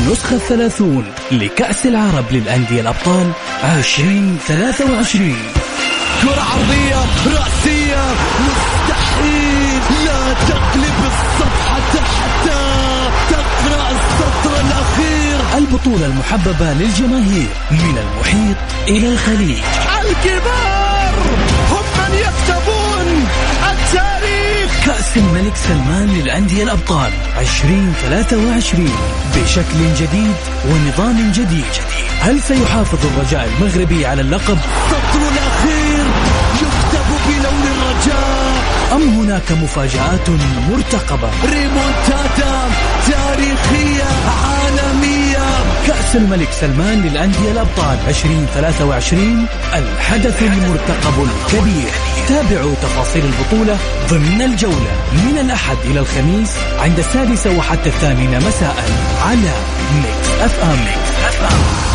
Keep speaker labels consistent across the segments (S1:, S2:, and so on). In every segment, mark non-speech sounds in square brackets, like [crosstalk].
S1: النسخة الثلاثون لكأس العرب للأندية الأبطال 2023
S2: كرة عرضية رأسية مستحيل. لا تقلب الصفحة حتى تقرأ السطر الأخير.
S1: البطولة المحببة للجماهير من المحيط إلى الخليج.
S2: الكبار.
S1: كأس الملك سلمان للأندية الأبطال 2023 بشكل جديد ونظام جديد. هل سيحافظ الرجاء المغربي على اللقب؟
S2: السطر الأخير يكتب بلون الرجاء.
S1: أم هناك مفاجآت مرتقبة؟
S2: ريمونتادا تاريخية
S1: كأس الملك سلمان للأندية الأبطال 2023 الحدث المرتقب الكبير تابعوا تفاصيل البطولة ضمن الجولة من الأحد إلى الخميس عند السادسة وحتى الثامنة مساء على Mix FM, Mix FM.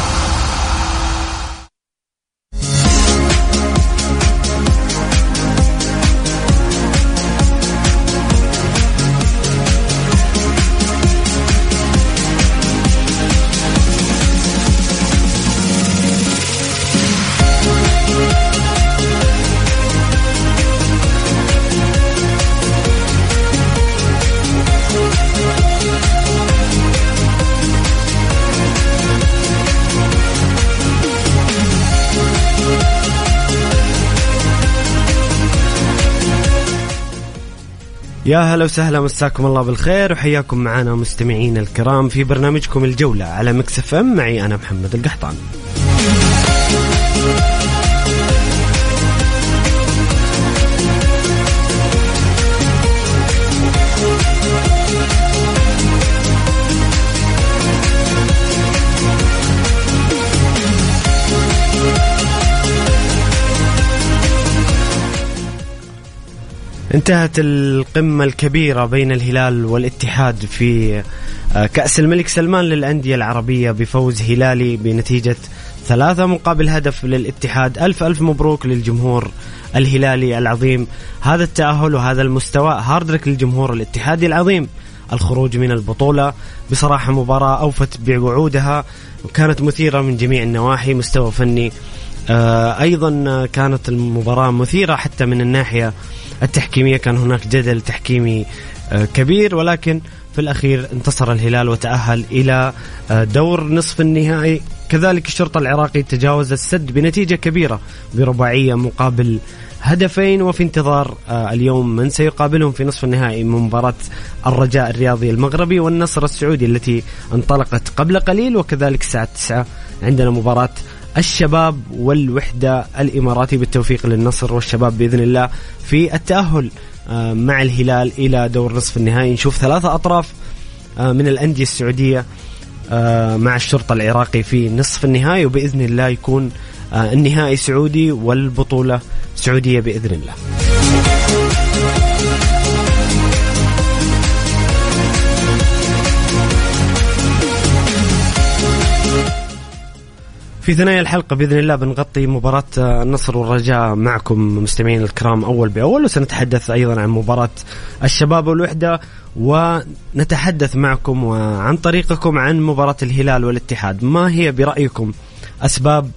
S3: يا هلا وسهلا مساكم الله بالخير وحياكم معنا مستمعين الكرام في برنامجكم الجولة على مكسف ام معي أنا محمد القحطان انتهت القمة الكبيرة بين الهلال والاتحاد في آه، كأس الملك سلمان للأندية العربية بفوز هلالي بنتيجة ثلاثة مقابل هدف للاتحاد. ألف ألف مبروك للجمهور الهلالي العظيم. هذا التأهل وهذا المستوى هاردرك للجمهور الاتحادي العظيم. الخروج من البطولة بصراحة مباراة أوفت بوعودها وكانت مثيرة من جميع النواحي. مستوى فني آه، أيضا كانت المباراة مثيرة حتى من الناحية التحكيمية كان هناك جدل تحكيمي آه، كبير ولكن في الأخير انتصر الهلال وتأهل إلى آه، دور نصف النهائي. كذلك الشرطة العراقي تجاوز السد بنتيجة كبيرة برباعية مقابل هدفين وفي انتظار آه، اليوم من سيقابلهم في نصف النهائي من مباراة الرجاء الرياضي المغربي والنصر السعودي التي انطلقت قبل قليل وكذلك الساعة 9 عندنا مباراة الشباب والوحدة الإماراتي بالتوفيق للنصر والشباب بإذن الله في التأهل آه، مع الهلال إلى دور نصف النهائي. نشوف ثلاثة أطراف آه، من الأندية السعودية آه، مع الشرطة العراقي في نصف النهائي وبإذن الله يكون النهائي سعودي والبطولة سعودية بإذن الله. في ثنايا الحلقة بإذن الله بنغطي مباراة النصر والرجاء معكم مستمعين الكرام أول بأول وسنتحدث أيضا عن مباراة الشباب والوحدة ونتحدث معكم وعن طريقكم عن مباراة الهلال والاتحاد. ما هي برأيكم أسباب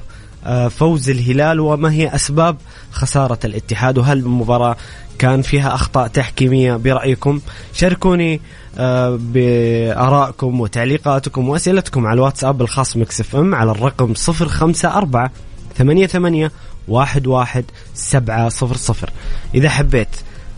S3: آه، فوز الهلال وما هي أسباب خسارة الاتحاد وهل المباراة كان فيها أخطاء تحكيمية برأيكم. شاركوني آه، بآرائكم وتعليقاتكم وأسئلتكم على الواتساب الخاص مكسف إم على الرقم 054 ثمانية ثمانية واحد واحد سبعة صفر صفر. إذا حبيت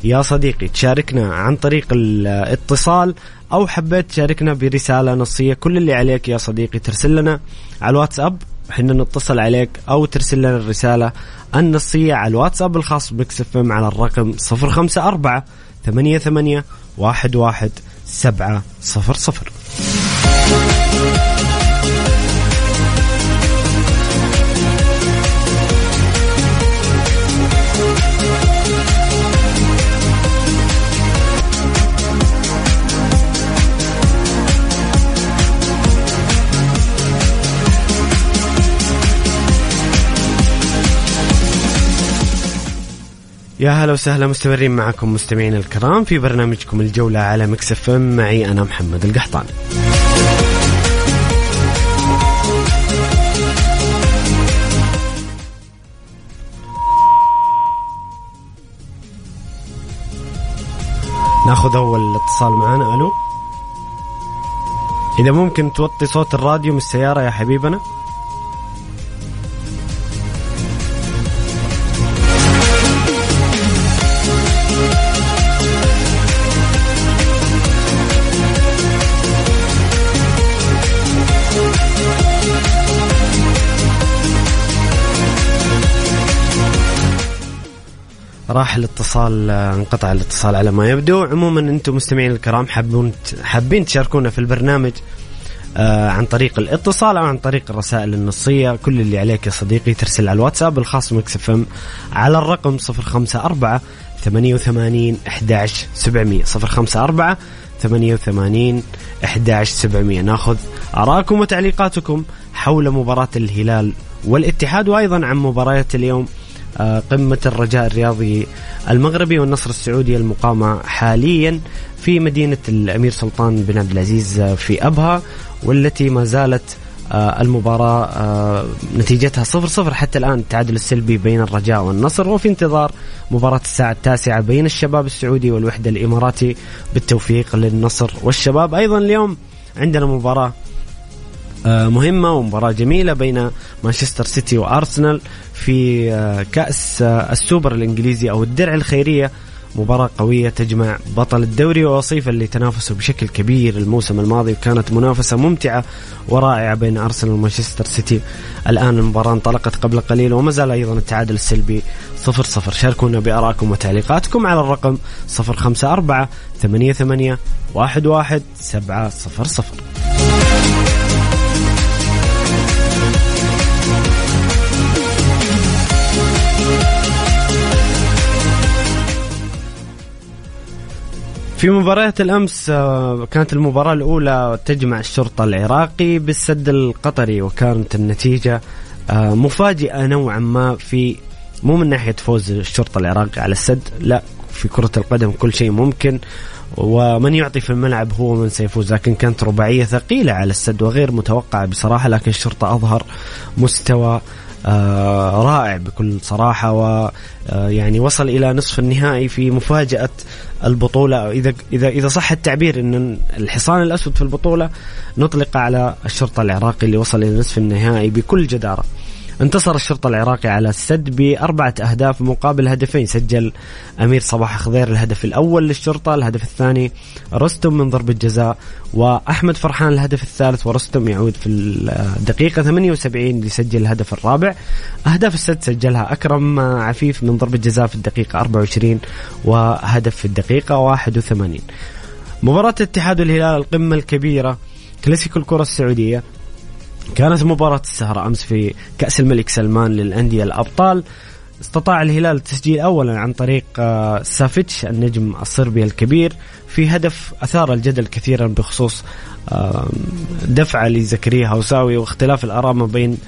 S3: يا صديقي تشاركنا عن طريق الاتصال أو حبيت تشاركنا برسالة نصية كل اللي عليك يا صديقي ترسل لنا على الواتساب. إحنا نتصل عليك أو ترسل لنا الرسالة النصية على الواتساب الخاص بمكس إف إم على الرقم 054 88 11 700 يا هلا وسهلا مستمرين معكم مستمعين الكرام في برنامجكم الجولة على مكسف معي أنا محمد القحطان ناخذ أول اتصال معنا ألو؟ إذا ممكن توطي صوت الراديو من السيارة يا حبيبنا. راح الاتصال انقطع الاتصال على ما يبدو. عموما أنتم مستمعين الكرام حابون حابين تشاركونا في البرنامج آه عن طريق الاتصال أو عن طريق الرسائل النصية. كل اللي عليك يا صديقي ترسل على الواتساب الخاص Mix FM على الرقم 054 88 11 700 054 88 11 700 ناخذ ارائكم وتعليقاتكم حول مباراه الهلال والاتحاد وأيضا عن مباريات اليوم. آه، قمة الرجاء الرياضي المغربي والنصر السعودي المقامة حاليا في مدينة الأمير سلطان بن عبد العزيز في أبها والتي ما زالت آه، المباراة آه، نتيجتها صفر صفر حتى الآن التعادل السلبي بين الرجاء والنصر. وفي انتظار مباراة الساعة التاسعة بين الشباب السعودي والوحدة الإماراتي بالتوفيق للنصر والشباب. أيضا اليوم عندنا مباراة مهمة ومباراة جميلة بين مانشستر سيتي وأرسنال. في آه، كأس آه، السوبر الإنجليزي أو الدرع الخيرية. مباراة قوية تجمع بطل الدوري ووصيفة اللي تنافسوا بشكل كبير الموسم الماضي وكانت منافسة ممتعة ورائعة بين أرسنال ومانشستر سيتي. الآن المباراة انطلقت قبل قليل وما زال أيضا التعادل السلبي 0 0 شاركونا بآرائكم وتعليقاتكم على الرقم 054 88 11 700 في مباريات الأمس آه، كانت المباراة الأولى تجمع الشرطة العراقي بالسد القطري وكانت النتيجة آه، مفاجئة نوعا ما في مو من ناحية فوز الشرطة العراقي على السد لا في كرة القدم كل شيء ممكن ومن يعطي في الملعب هو من سيفوز لكن كانت رباعية ثقيلة على السد وغير متوقعة بصراحة لكن الشرطة أظهر مستوى آه رائع بكل صراحة ويعني آه وصل إلى نصف النهائي في مفاجأة البطولة إذا إذا إذا صح التعبير إن الحصان الأسود في البطولة نطلق على الشرطة العراقي اللي وصل إلى نصف النهائي بكل جدارة. انتصر الشرطة العراقي على السد بأربعة أهداف مقابل هدفين. سجل أمير صباح خضير الهدف الأول للشرطة الهدف الثاني رستم من ضربة جزاء وأحمد فرحان الهدف الثالث ورستم يعود في الدقيقة 78 ليسجل الهدف الرابع. أهداف السد سجلها أكرم عفيف من ضربة جزاء في الدقيقة 24 وهدف في الدقيقة 81 مباراة الاتحاد والهلال القمة الكبيرة كلاسيكو الكرة السعودية كانت مباراة السهرة أمس في كأس الملك سلمان للأندية الأبطال. استطاع الهلال التسجيل أولا عن طريق آه، سافيتش النجم الصربي الكبير في هدف أثار الجدل كثيرا بخصوص دفعة لزكريا هوساوي واختلاف الآراء ما بين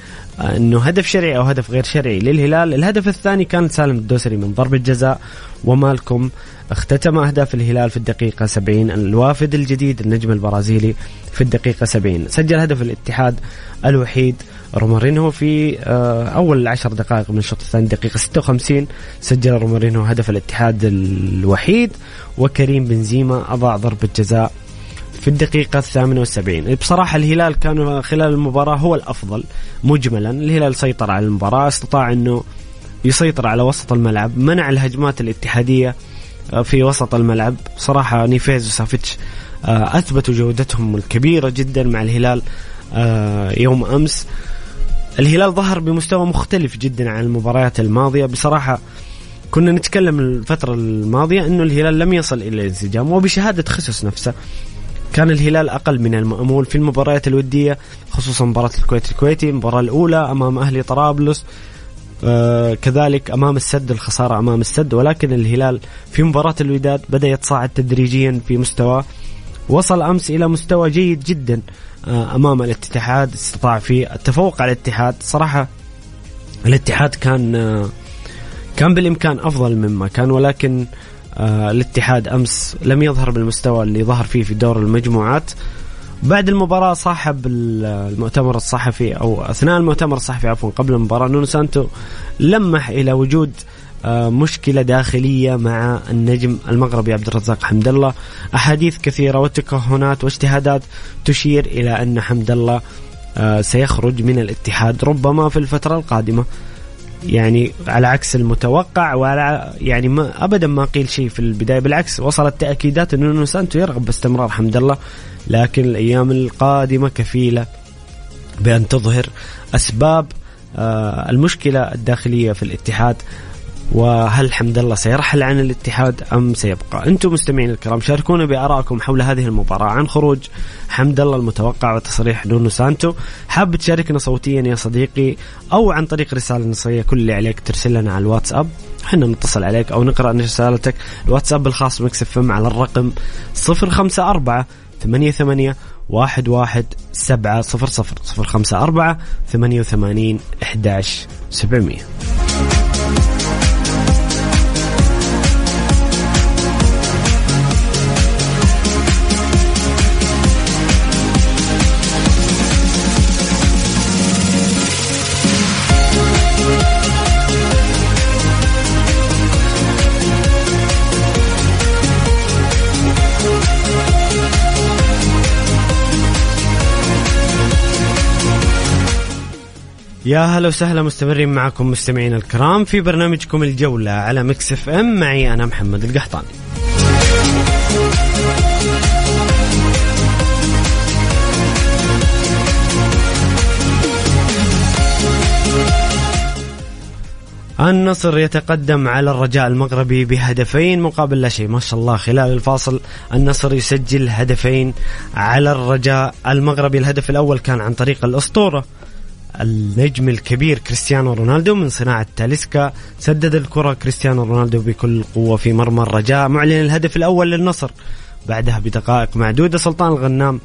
S3: آه، إنه هدف شرعي أو هدف غير شرعي للهلال، الهدف الثاني كان سالم الدوسري من ضربة جزاء ومالكم اختتم أهداف الهلال في الدقيقة 70 الوافد الجديد النجم البرازيلي في الدقيقة 70 سجل هدف الاتحاد الوحيد رومارينو في آه، أول عشر دقائق من الشوط الثاني دقيقة 56 سجل رومارينو هدف الاتحاد الوحيد وكريم بنزيما أضاع ضربة جزاء في الدقيقة الثامنة والسبعين. بصراحة الهلال كان خلال المباراة هو الأفضل مجملا. الهلال سيطر على المباراة استطاع أنه يسيطر على وسط الملعب منع الهجمات الاتحادية آه، في وسط الملعب. صراحة نيفيز وسافيتش آه، أثبتوا جودتهم الكبيرة جدا مع الهلال آه، يوم أمس. الهلال ظهر بمستوى مختلف جدا عن المباريات الماضية. بصراحة كنا نتكلم الفترة الماضية أنه الهلال لم يصل إلى الانسجام وبشهادة خيسوس نفسه كان الهلال أقل من المأمول في المباريات الودية خصوصا مباراة الكويت الكويتي المباراة الأولى أمام أهلي طرابلس آه كذلك أمام السد الخسارة أمام السد. ولكن الهلال في مباراة الوداد بدأ يتصاعد تدريجيا في مستواه وصل أمس إلى مستوى جيد جدا آه أمام الاتحاد استطاع في التفوق على الاتحاد. صراحة الاتحاد كان آه كان بالإمكان أفضل مما كان ولكن آه الاتحاد أمس لم يظهر بالمستوى اللي ظهر فيه في دور المجموعات. بعد المباراة صاحب المؤتمر الصحفي أو أثناء المؤتمر الصحفي عفوا قبل المباراة نونو سانتو لمح إلى وجود مشكلة داخلية مع النجم المغربي عبد الرزاق حمد الله. أحاديث كثيرة وتكهنات واجتهادات تشير إلى أن حمد الله آه، سيخرج من الاتحاد ربما في الفترة القادمة. يعني على عكس المتوقع وعلى يعني ما أبدا ما قيل شيء في البداية. بالعكس وصلت تأكيدات إنه سانتو يرغب باستمرار حمد الله لكن الأيام القادمة كفيلة بأن تظهر أسباب آه، المشكلة الداخلية في الاتحاد. وهل حمد الله سيرحل عن الاتحاد أم سيبقى؟ أنتم مستمعين الكرام شاركونا بآرائكم حول هذه المباراة عن خروج حمد الله المتوقع وتصريح نونو سانتو، حاب تشاركنا صوتيا يا صديقي أو عن طريق رسالة نصية كل اللي عليك ترسل لنا على الواتساب. إحنا نتصل عليك أو نقرأ رسالتك. الواتساب الخاص Mix FM على الرقم 054 ثمانية ثمانية واحد واحد سبعة صفر صفر صفر خمسة أربعة ثمانية وثمانين إحداش سبعمية. يا هلا وسهلا مستمرين معكم مستمعين الكرام في برنامجكم الجولة على Mix FM. معي أنا محمد القحطاني. النصر يتقدم على الرجاء المغربي بهدفين مقابل لا شيء. ما شاء الله خلال الفاصل النصر يسجل هدفين على الرجاء المغربي. الهدف الأول كان عن طريق الأسطورة. النجم الكبير كريستيانو رونالدو من صناعة تاليسكا. سدد الكرة كريستيانو رونالدو بكل قوة في مرمى الرجاء معلن الهدف الأول للنصر. بعدها بدقائق معدودة سلطان الغنام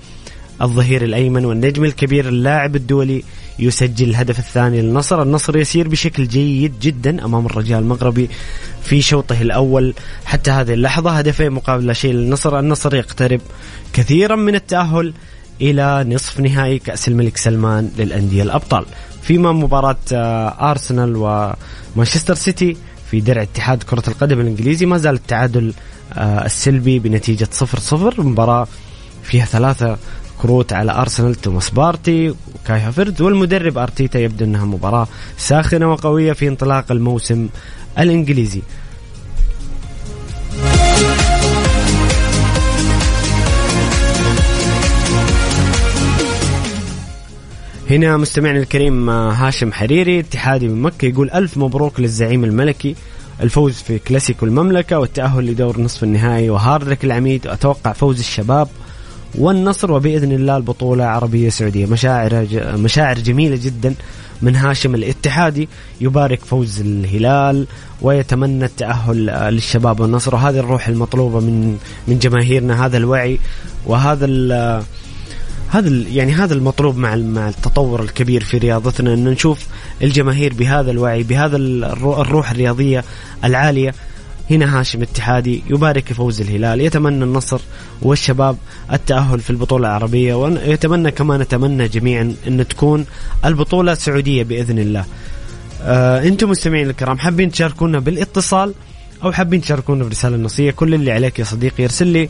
S3: الظهير الأيمن والنجم الكبير اللاعب الدولي يسجل الهدف الثاني للنصر. النصر يسير بشكل جيد جدا أمام الرجاء المغربي في شوطه الأول. حتى هذه اللحظة هدفين مقابل لا شيء للنصر. النصر يقترب كثيرا من التأهل إلى نصف نهائي كأس الملك سلمان للأندية الأبطال. فيما مباراة آه، أرسنال ومانشستر سيتي في درع اتحاد كرة القدم الإنجليزي. ما زال التعادل آه، السلبي بنتيجة صفر صفر. مباراة فيها ثلاثة كروت على أرسنال توماس بارتي وكاي هافرتز والمدرب أرتيتا يبدو أنها مباراة ساخنة وقوية في انطلاق الموسم الإنجليزي. هنا مستمعنا الكريم آه، هاشم حريري اتحادي من مكة يقول ألف مبروك للزعيم الملكي الفوز في كلاسيكو المملكة والتأهل لدور نصف النهائي وهارد العميد وأتوقع فوز الشباب والنصر وبإذن الله البطولة عربية سعودية مشاعر مشاعر جميلة جدا من هاشم الاتحادي يبارك فوز الهلال ويتمنى التأهل آه، للشباب والنصر. وهذه الروح المطلوبة من من جماهيرنا هذا الوعي وهذا هذا يعني هذا المطلوب مع مع التطور الكبير في رياضتنا إن نشوف الجماهير بهذا الوعي بهذا الروح الرياضية العالية. هنا هاشم اتحادي يبارك فوز الهلال يتمنى النصر والشباب التأهل في البطولة العربية ويتمنى كما نتمنى جميعا أن تكون البطولة سعودية بإذن الله. آه أنتم مستمعين الكرام حابين تشاركونا بالإتصال أو حابين تشاركونا برسالة نصية؟ كل اللي عليك يا صديقي يرسل لي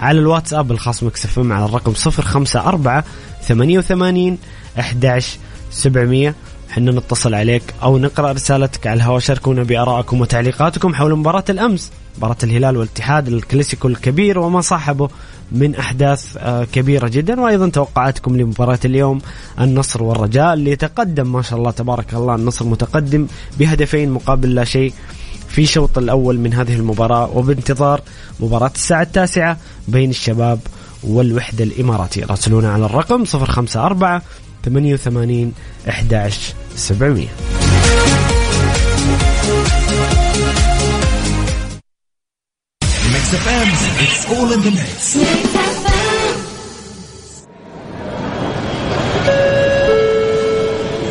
S3: على الواتساب الخاص مكسف على الرقم 054 88 11 700 حنا نتصل عليك أو نقرأ رسالتك على الهواء شاركونا بآرائكم وتعليقاتكم حول مباراة الأمس مباراة الهلال والاتحاد الكلاسيكو الكبير وما صاحبه من أحداث آه، كبيرة جدا. وأيضا توقعاتكم لمباراة اليوم النصر والرجاء اللي يتقدم ما شاء الله تبارك الله النصر متقدم بهدفين مقابل لا شيء. في الشوط الأول من هذه المباراة وبانتظار مباراة الساعة التاسعة بين الشباب والوحدة الإماراتية. راسلونا على الرقم 054 88 11 700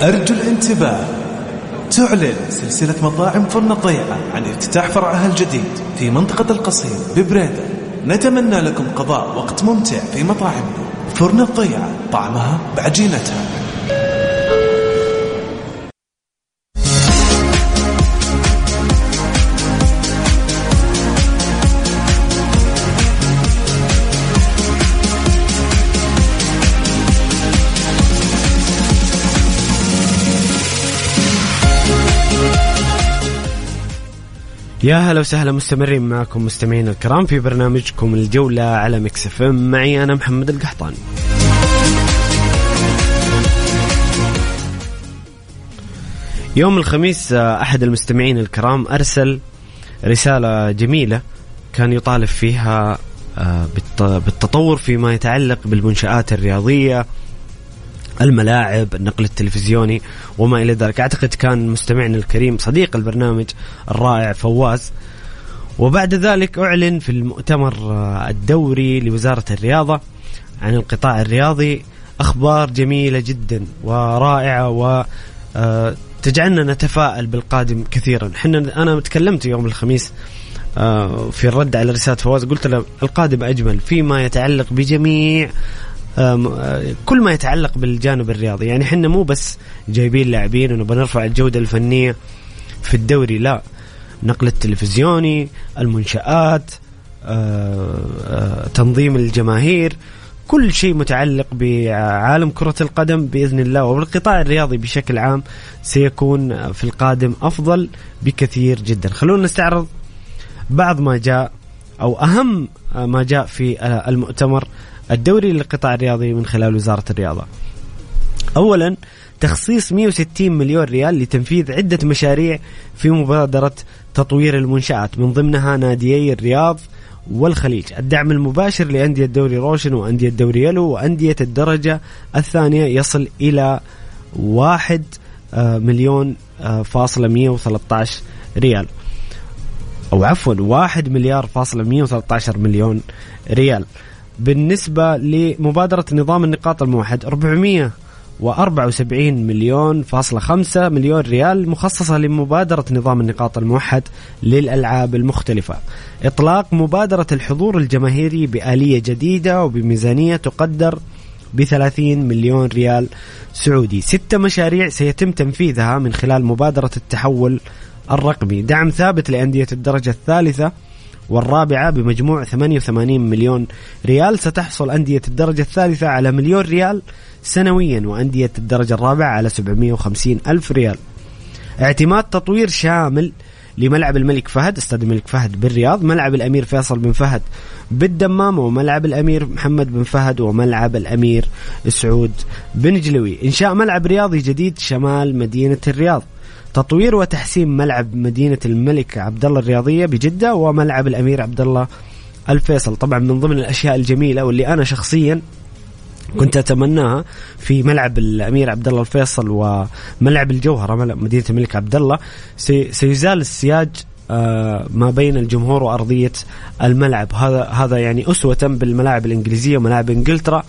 S4: أرجو الانتباه. تعلن سلسلة مطاعم فرن الضيعة عن افتتاح فرعها الجديد في منطقة القصيم ببريدة. نتمنى لكم قضاء وقت ممتع في مطاعمنا فرن الضيعة طعمها بعجينتها.
S3: يا هلا وسهلا مستمرين معكم مستمعين الكرام في برنامجكم الجولة على مكسف معي أنا محمد القحطاني. يوم الخميس أحد المستمعين الكرام أرسل رسالة جميلة كان يطالب فيها آه، بالتطور فيما يتعلق بالمنشآت الرياضية الملاعب النقل التلفزيوني وما إلى ذلك. أعتقد كان مستمعنا الكريم صديق البرنامج الرائع فواز. وبعد ذلك أعلن في المؤتمر الدوري لوزارة الرياضة عن القطاع الرياضي أخبار جميلة جدا ورائعة و آه، تجعلنا نتفائل بالقادم كثيرا. إحنا أنا تكلمت يوم الخميس آه، في الرد على رسالة فواز قلت له القادم أجمل فيما يتعلق بجميع كل ما يتعلق بالجانب الرياضي. يعني إحنا مو بس جايبين لاعبين ونبغى نرفع الجودة الفنية في الدوري لا. نقل التلفزيوني المنشآت تنظيم الجماهير كل شيء متعلق بعالم كرة القدم بإذن الله. وبالقطاع الرياضي بشكل عام سيكون في القادم أفضل بكثير جدا. خلونا نستعرض بعض ما جاء أو أهم ما جاء في المؤتمر الدوري للقطاع الرياضي من خلال وزارة الرياضة. أولا تخصيص 160 مليون ريال لتنفيذ عدة مشاريع في مبادرة تطوير المنشآت من ضمنها ناديي الرياض والخليج. الدعم المباشر لأندية دوري روشن وأندية دوري يلو وأندية الدرجة الثانية يصل إلى واحد آه، مليون آه، فاصلة 113 ريال. أو عفوا واحد مليار فاصلة 113 مليون ريال. بالنسبة لمبادرة نظام النقاط الموحد 400 و74 مليون فاصلة خمسة مليون ريال مخصصة لمبادرة نظام النقاط الموحد للألعاب المختلفة. إطلاق مبادرة الحضور الجماهيري بآلية جديدة وبميزانية تقدر ب 30 مليون ريال سعودي. ستة مشاريع سيتم تنفيذها من خلال مبادرة التحول الرقمي. دعم ثابت لأندية الدرجة الثالثة والرابعة بمجموع 88 مليون ريال. ستحصل أندية الدرجة الثالثة على مليون ريال سنويا وأندية الدرجة الرابعة على 750 ألف ريال. اعتماد تطوير شامل لملعب الملك فهد استاد الملك فهد بالرياض ملعب الأمير فيصل بن فهد بالدمام وملعب الأمير محمد بن فهد وملعب الأمير سعود بن جلوي. إنشاء ملعب رياضي جديد شمال مدينة الرياض. تطوير وتحسين ملعب مدينة الملك عبد الله الرياضية بجدة وملعب الأمير عبد الله الفيصل. طبعا من ضمن الأشياء الجميلة واللي أنا شخصيا كنت أتمناها في ملعب الأمير عبد الله الفيصل وملعب الجوهرة مدينة الملك عبد الله سيزال السياج آه، ما بين الجمهور وأرضية الملعب. هذا هذا يعني أسوة بالملاعب الإنجليزية وملاعب إنجلترا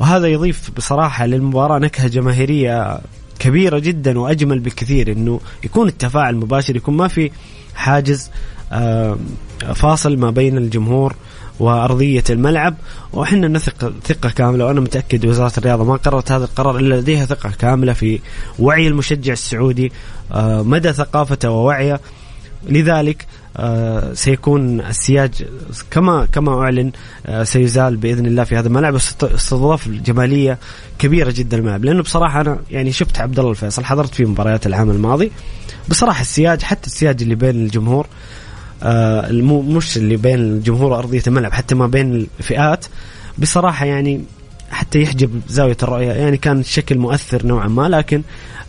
S3: وهذا يضيف بصراحة للمباراة نكهة جماهيرية كبيرة جدا وأجمل بكثير أنه يكون التفاعل مباشر يكون ما في حاجز فاصل ما بين الجمهور وأرضية الملعب. وحنا نثق ثقة كاملة وأنا متأكد وزارة الرياضة ما قررت هذا القرار إلا لديها ثقة كاملة في وعي المشجع السعودي آه، مدى ثقافته ووعيه. لذلك سيكون السياج كما كما أعلن آه، سيزال بإذن الله في هذا الملعب. استضاف جمالية كبيرة جدا الملعب. لأنه بصراحة أنا يعني شفت عبد الله الفيصل حضرت في مباريات العام الماضي. بصراحة السياج حتى السياج اللي بين الجمهور آه مش اللي بين الجمهور وارضيه الملعب حتى ما بين الفئات بصراحة يعني حتى يحجب زاوية الرؤية. يعني كان الشكل مؤثر نوعا ما لكن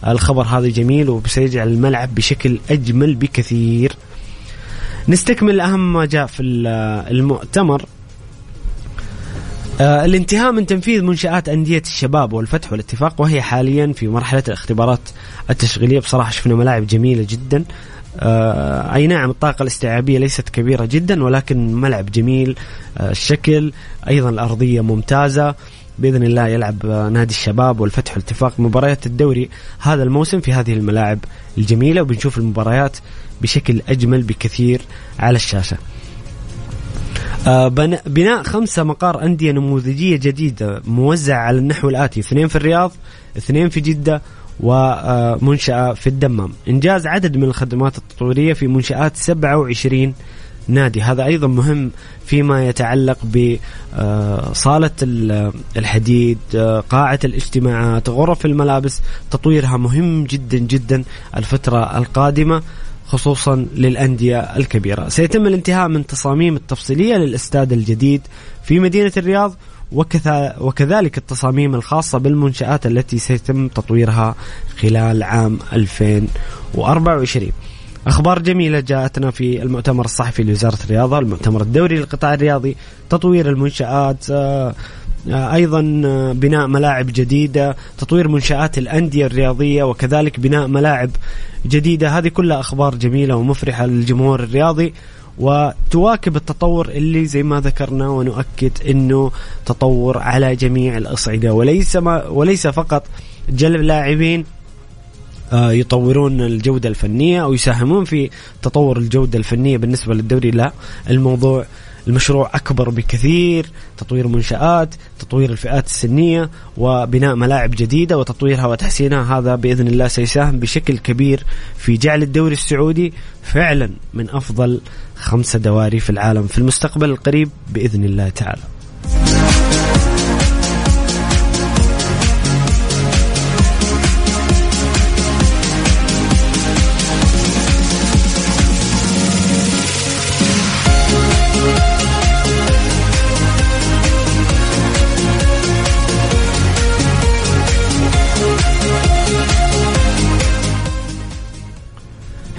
S3: الخبر هذا جميل وسيجعل الملعب بشكل أجمل بكثير. نستكمل أهم ما جاء في المؤتمر. آه الانتهاء من تنفيذ منشآت أندية الشباب والفتح والاتفاق وهي حاليا في مرحلة الاختبارات التشغيلية. بصراحة شفنا ملاعب جميلة جدا. آه أي نعم الطاقة الاستيعابية ليست كبيرة جدا ولكن ملعب جميل. آه الشكل أيضا الأرضية ممتازة. بإذن الله يلعب نادي الشباب والفتح والاتفاق مباريات الدوري هذا الموسم في هذه الملاعب الجميلة وبنشوف المباريات بشكل أجمل بكثير على الشاشة. آه، بناء خمسة مقار أندية نموذجية جديدة موزعة على النحو الآتي اثنين في الرياض اثنين في جدة ومنشأة في الدمام إنجاز عدد من الخدمات التطويرية في منشآت 27 نادي. هذا أيضا مهم فيما يتعلق بصالة الحديد قاعة الاجتماعات غرف الملابس. تطويرها مهم جدا جدا الفترة القادمة خصوصا للأندية الكبيرة. سيتم الانتهاء من تصاميم التفصيلية للاستاد الجديد في مدينة الرياض وكذلك التصاميم الخاصة بالمنشآت التي سيتم تطويرها خلال عام 2024 أخبار جميلة جاءتنا في المؤتمر الصحفي لوزارة الرياضة المؤتمر الدوري للقطاع الرياضي تطوير المنشآت آه، آه، أيضا آه، بناء ملاعب جديدة تطوير منشآت الأندية الرياضية وكذلك بناء ملاعب جديدة. هذه كلها أخبار جميلة ومفرحة للجمهور الرياضي وتواكب التطور اللي زي ما ذكرنا ونؤكد إنه تطور على جميع الأصعدة. وليس ما وليس فقط جلب لاعبين يطورون الجودة الفنية أو يساهمون في تطور الجودة الفنية بالنسبة للدوري. لا الموضوع المشروع أكبر بكثير. تطوير منشآت تطوير الفئات السنية وبناء ملاعب جديدة وتطويرها وتحسينها. هذا بإذن الله سيساهم بشكل كبير في جعل الدوري السعودي فعلا من أفضل خمسة دواري في العالم في المستقبل القريب بإذن الله تعالى.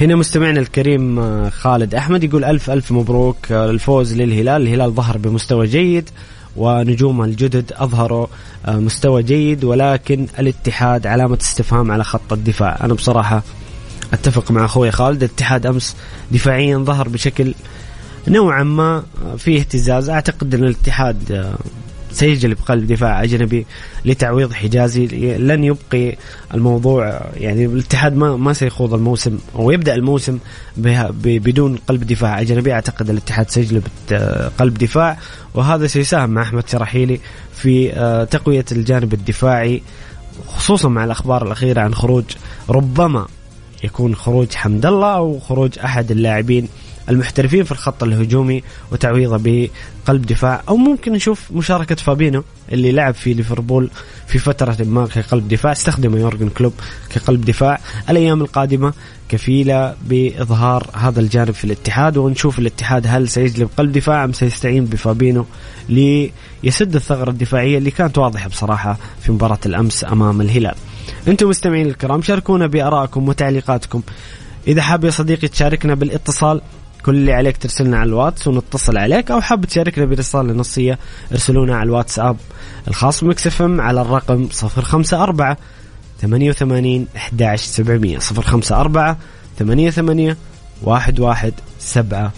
S3: هنا مستمعنا الكريم آه، خالد أحمد يقول ألف ألف مبروك آه، الفوز للهلال الهلال ظهر بمستوى جيد ونجومه الجدد أظهروا آه، مستوى جيد ولكن الاتحاد علامة استفهام على خط الدفاع. أنا بصراحة أتفق مع أخوي خالد الاتحاد أمس دفاعيا ظهر بشكل نوعا ما فيه اهتزاز. أعتقد أن الاتحاد سيجلب قلب دفاع أجنبي لتعويض حجازي. لن يبقي الموضوع يعني الاتحاد ما ما سيخوض الموسم أو يبدا الموسم بدون قلب دفاع أجنبي. أعتقد الاتحاد سيجلب قلب دفاع وهذا سيساهم مع أحمد شراحيلي في آه، تقوية الجانب الدفاعي خصوصا مع الأخبار الأخيرة عن خروج ربما يكون خروج حمد الله أو خروج أحد اللاعبين المحترفين في الخط الهجومي وتعويضه بقلب دفاع أو ممكن نشوف مشاركة فابينو اللي لعب في ليفربول في فترة ما كقلب دفاع استخدمه يورجن كلوب كقلب دفاع الأيام القادمة كفيلة بإظهار هذا الجانب في الاتحاد ونشوف الاتحاد هل سيجلب قلب دفاع أم سيستعين بفابينو ليسد الثغرة الدفاعية اللي كانت واضحة بصراحة في مباراة الأمس أمام الهلال. أنتم مستمعين الكرام شاركونا بارائكم وتعليقاتكم إذا حاب يا صديقي تشاركنا بالإتصال كل اللي عليك ترسلنا على الواتس ونتصل عليك أو حاب تشاركنا برسالة نصية ارسلونا على الواتساب الخاص ب Mix FM على الرقم 054 88 11 700 054 88 11 700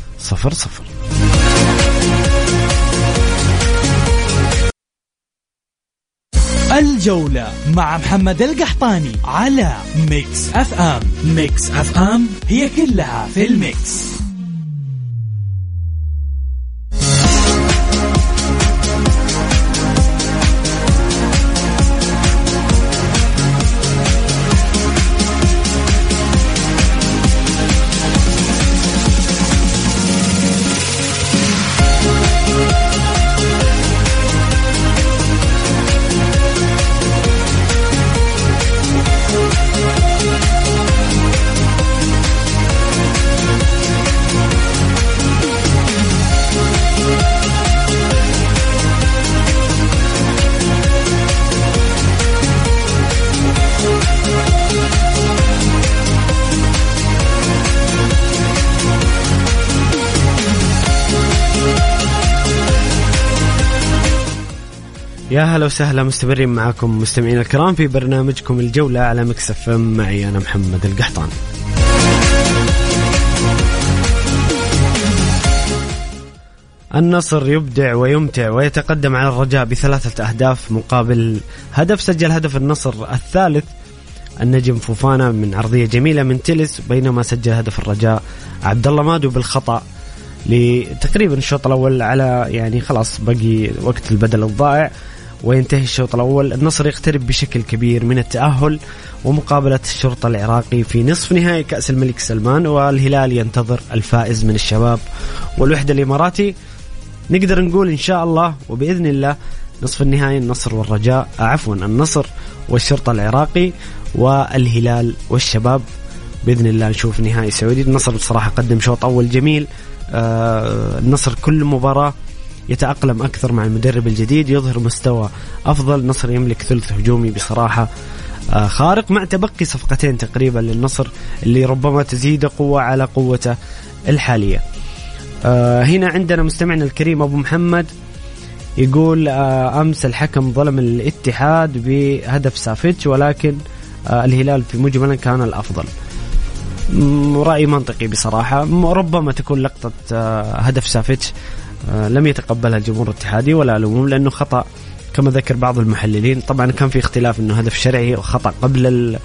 S1: الجولة مع محمد القحطاني على Mix FM. Mix FM هي كلها في ال mix.
S3: يا هلا وسهلا مستمرين معكم مستمعينا الكرام في برنامجكم الجولة على مكسف معي أنا محمد القحطان. النصر يبدع ويمتع ويتقدم على الرجاء بثلاثة أهداف مقابل هدف سجل هدف النصر الثالث النجم فوفانا من عرضية جميلة من تلس بينما سجل هدف الرجاء عبد الله مادو بالخطأ لتقريبا الشوط الأول على يعني خلاص بقي وقت البدل الضائع. وينتهي الشوط الأول. النصر يقترب بشكل كبير من التأهل ومقابلة الشرطة العراقي في نصف نهائي كأس الملك سلمان والهلال ينتظر الفائز من الشباب والوحدة الإماراتي. نقدر نقول إن شاء الله وبإذن الله نصف النهائي النصر والرجاء عفوا النصر والشرطة العراقي والهلال والشباب. بإذن الله نشوف نهائي سعودي. النصر بصراحة قدم شوط أول جميل آه النصر كل مباراة يتأقلم أكثر مع المدرب الجديد يظهر مستوى أفضل. نصر يملك ثلث هجومي بصراحة. آه خارق مع تبقي صفقتين تقريبا للنصر اللي ربما تزيد قوة على قوته الحالية. آه هنا عندنا مستمعنا الكريم أبو محمد يقول آه أمس الحكم ظلم الاتحاد بهدف سافيتش ولكن الهلال في مجملا كان الأفضل. رأي منطقي بصراحة. ربما تكون لقطة هدف سافيتش لم يتقبلها الجمهور الاتحادي ولا العموم لأنه خطأ. كما ذكر بعض المحللين طبعا كان في اختلاف إنه هدف شرعي وخطأ قبل ال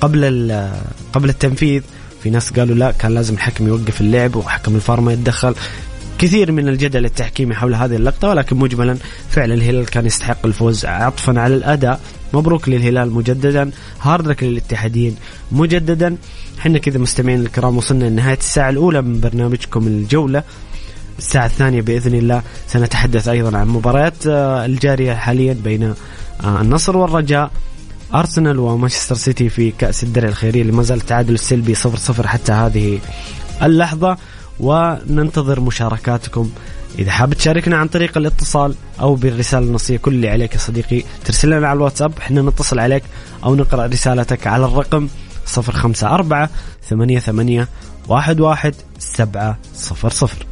S3: قبل ال قبل التنفيذ. في ناس قالوا لا كان لازم الحكم يوقف اللعب وحكم الفار ما يتدخل. كثير من الجدل التحكيمي حول هذه اللقطة ولكن مجملا فعلا الهلال كان يستحق الفوز عطفا على الأداء. مبروك للهلال مجددا هارد لك للاتحادين مجددا. إحنا كذا مستمعين الكرام وصلنا لنهاية الساعة الأولى من برنامجكم الجولة. الساعة الثانية بإذن الله سنتحدث أيضا عن مباريات آه، الجارية حاليا بين آه، النصر والرجاء أرسنال ومانشستر سيتي في كأس الدرع الخيرية. اللي ما زال التعادل السلبي 0-0 حتى هذه اللحظة. وننتظر مشاركاتكم. إذا حاب تشاركنا عن طريق الاتصال أو بالرسالة النصية كل اللي عليك يا صديقي ترسل لنا على الواتساب. إحنا نتصل عليك أو نقرأ رسالتك على الرقم 054 88 11 700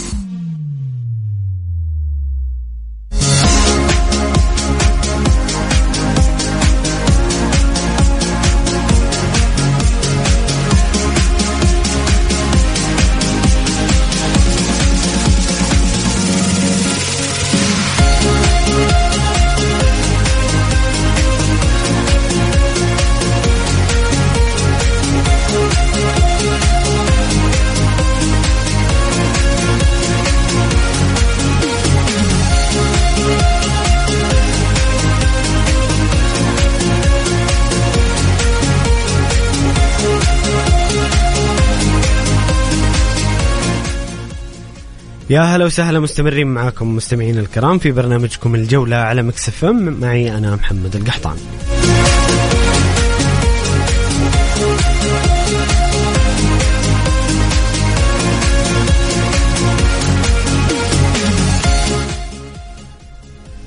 S3: يا هلا وسهلا مستمرين معاكم مستمعين الكرام في برنامجكم الجولة على Mix FM. معي أنا محمد القحطاني.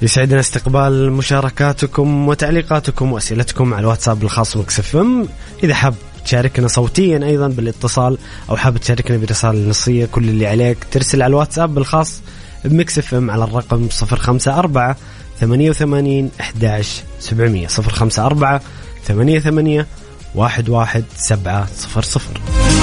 S3: يسعدنا استقبال مشاركاتكم وتعليقاتكم وأسئلتكم على الواتساب الخاص ب Mix FM. إذا حاب تشاركنا صوتيا أيضا بالاتصال أو حاب تشاركنا برسالة نصية كل اللي عليك. ترسل على الواتساب الخاص بمكس إف إم على الرقم 054 88 11 700 054 88 11 700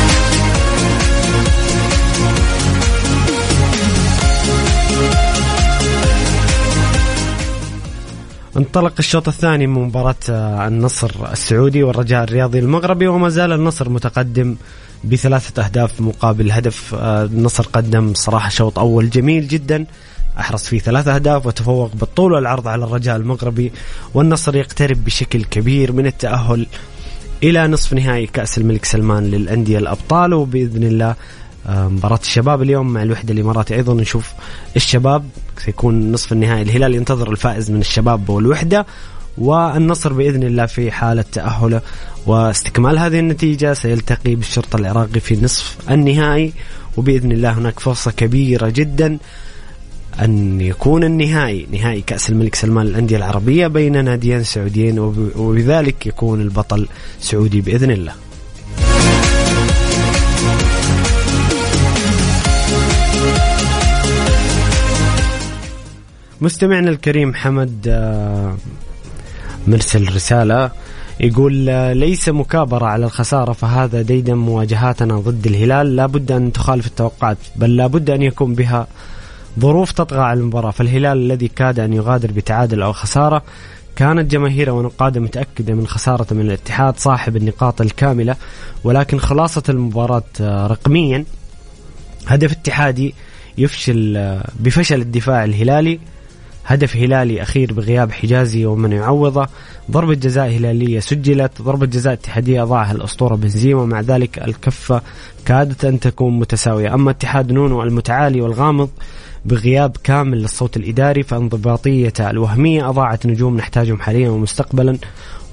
S3: انطلق الشوط الثاني من مباراة آه، النصر السعودي والرجاء الرياضي المغربي وما زال النصر متقدم بثلاثة أهداف مقابل هدف آه، النصر قدم صراحة شوط أول جميل جدا أحرز فيه ثلاثة أهداف وتفوق بالطول والعرض على الرجاء المغربي والنصر يقترب بشكل كبير من التأهل إلى نصف نهائي كأس الملك سلمان للأندية الأبطال وبإذن الله مباراة الشباب اليوم مع الوحدة الإماراتي. أيضا نشوف الشباب سيكون نصف النهائي. الهلال ينتظر الفائز من الشباب والوحدة والنصر بإذن الله في حالة تأهله واستكمال هذه النتيجة سيلتقي بالشرطة العراقي في نصف النهائي وبإذن الله هناك فرصة كبيرة جدا أن يكون النهائي نهائي كأس الملك سلمان للأندية العربية بين ناديين سعوديين وبذلك يكون البطل سعودي بإذن الله. مستمعنا الكريم حمد آه، مرسل رسالة يقول آه، ليس مكابرة على الخسارة فهذا ديدا مواجهاتنا ضد الهلال. لا بد أن تخالف التوقعات بل لا بد أن يكون بها ظروف تطغى على المباراة. فالهلال الذي كاد أن يغادر بتعادل أو خسارة كانت جماهيره ونقاده متأكدة من خسارة من الاتحاد صاحب النقاط الكاملة. ولكن خلاصة المباراة آه، رقميا هدف اتحادي يفشل بفشل الدفاع الهلالي. هدف هلالي أخير بغياب حجازي ومن يعوضه. ضربة جزاء هلالية سجلت ضربة جزاء اتحادية أضاعها الأسطورة بنزيما. ومع ذلك الكفة كادت أن تكون متساوية. أما اتحاد نونو المتعالي والغامض بغياب كامل للصوت الإداري فانضباطيته الوهمية أضاعت نجوم نحتاجهم حاليا ومستقبلا.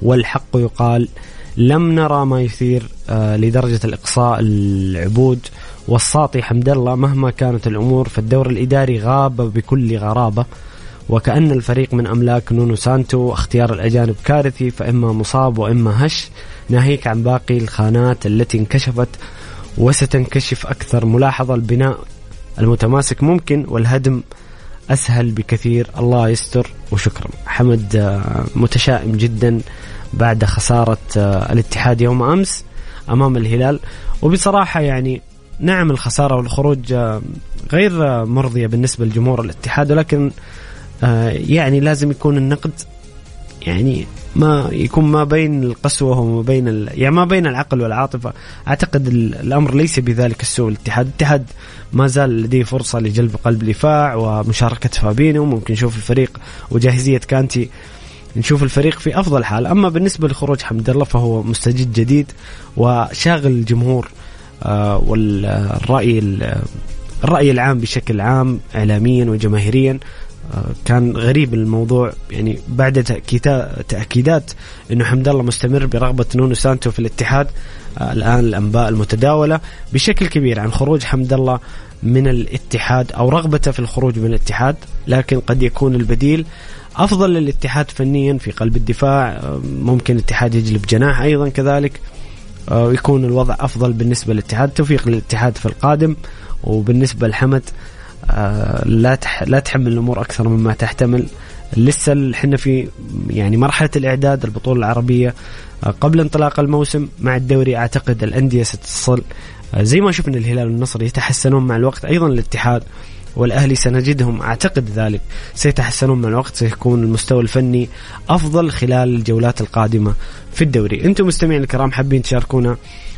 S3: والحق يقال لم نرى ما يثير آه، لدرجة الإقصاء العبود. والساطي حمد الله مهما كانت الأمور فالدور الإداري غاب بكل غرابة. وكأن الفريق من أملاك نونو سانتو اختيار الأجانب كارثي فإما مصاب وإما هش. ناهيك عن باقي الخانات التي انكشفت وستنكشف أكثر. ملاحظة البناء المتماسك ممكن والهدم أسهل بكثير. الله يستر وشكرا. حمد آه، متشائم جدا بعد خسارة آه، الاتحاد يوم أمس أمام الهلال. وبصراحة يعني نعم الخسارة والخروج آه، غير مرضية بالنسبة لجمهور الاتحاد ولكن يعني لازم يكون النقد يعني ما يكون ما بين القسوة وما بين ال... يعني ما بين العقل والعاطفة. أعتقد الأمر ليس بذلك السوء الاتحاد. الاتحاد ما زال لديه فرصة لجلب قلب دفاع ومشاركة فابينو ممكن نشوف الفريق وجاهزية كانتي نشوف الفريق في أفضل حال. أما بالنسبة لخروج حمد الله فهو مستجد جديد وشاغل الجمهور آه، والرأي الرأي العام بشكل عام إعلاميا وجماهيريا. كان غريب الموضوع. يعني بعد تأكيدات إنه حمد الله مستمر برغبة نونو سانتو في الاتحاد آه، الآن الأنباء المتداولة بشكل كبير عن خروج حمد الله من الاتحاد أو رغبته في الخروج من الاتحاد لكن قد يكون البديل أفضل للاتحاد فنيا في قلب الدفاع. آه، ممكن الاتحاد يجلب جناح أيضا كذلك. آه، ويكون الوضع أفضل بالنسبة للاتحاد توفيق للاتحاد في القادم. وبالنسبة لحمد لا تح لا تحمل الأمور أكثر مما تحتمل. لسه إحنا في يعني مرحلة الإعداد البطولة العربية آه، قبل انطلاق الموسم مع الدوري أعتقد الأندية ستصل. آه، زي ما شفنا الهلال والنصر يتحسنون مع الوقت أيضا الاتحاد والأهلي سنجدهم. أعتقد ذلك. سيتحسنون مع الوقت سيكون المستوى الفني أفضل خلال الجولات القادمة في الدوري. أنتم مستمعين الكرام حابين تشاركونا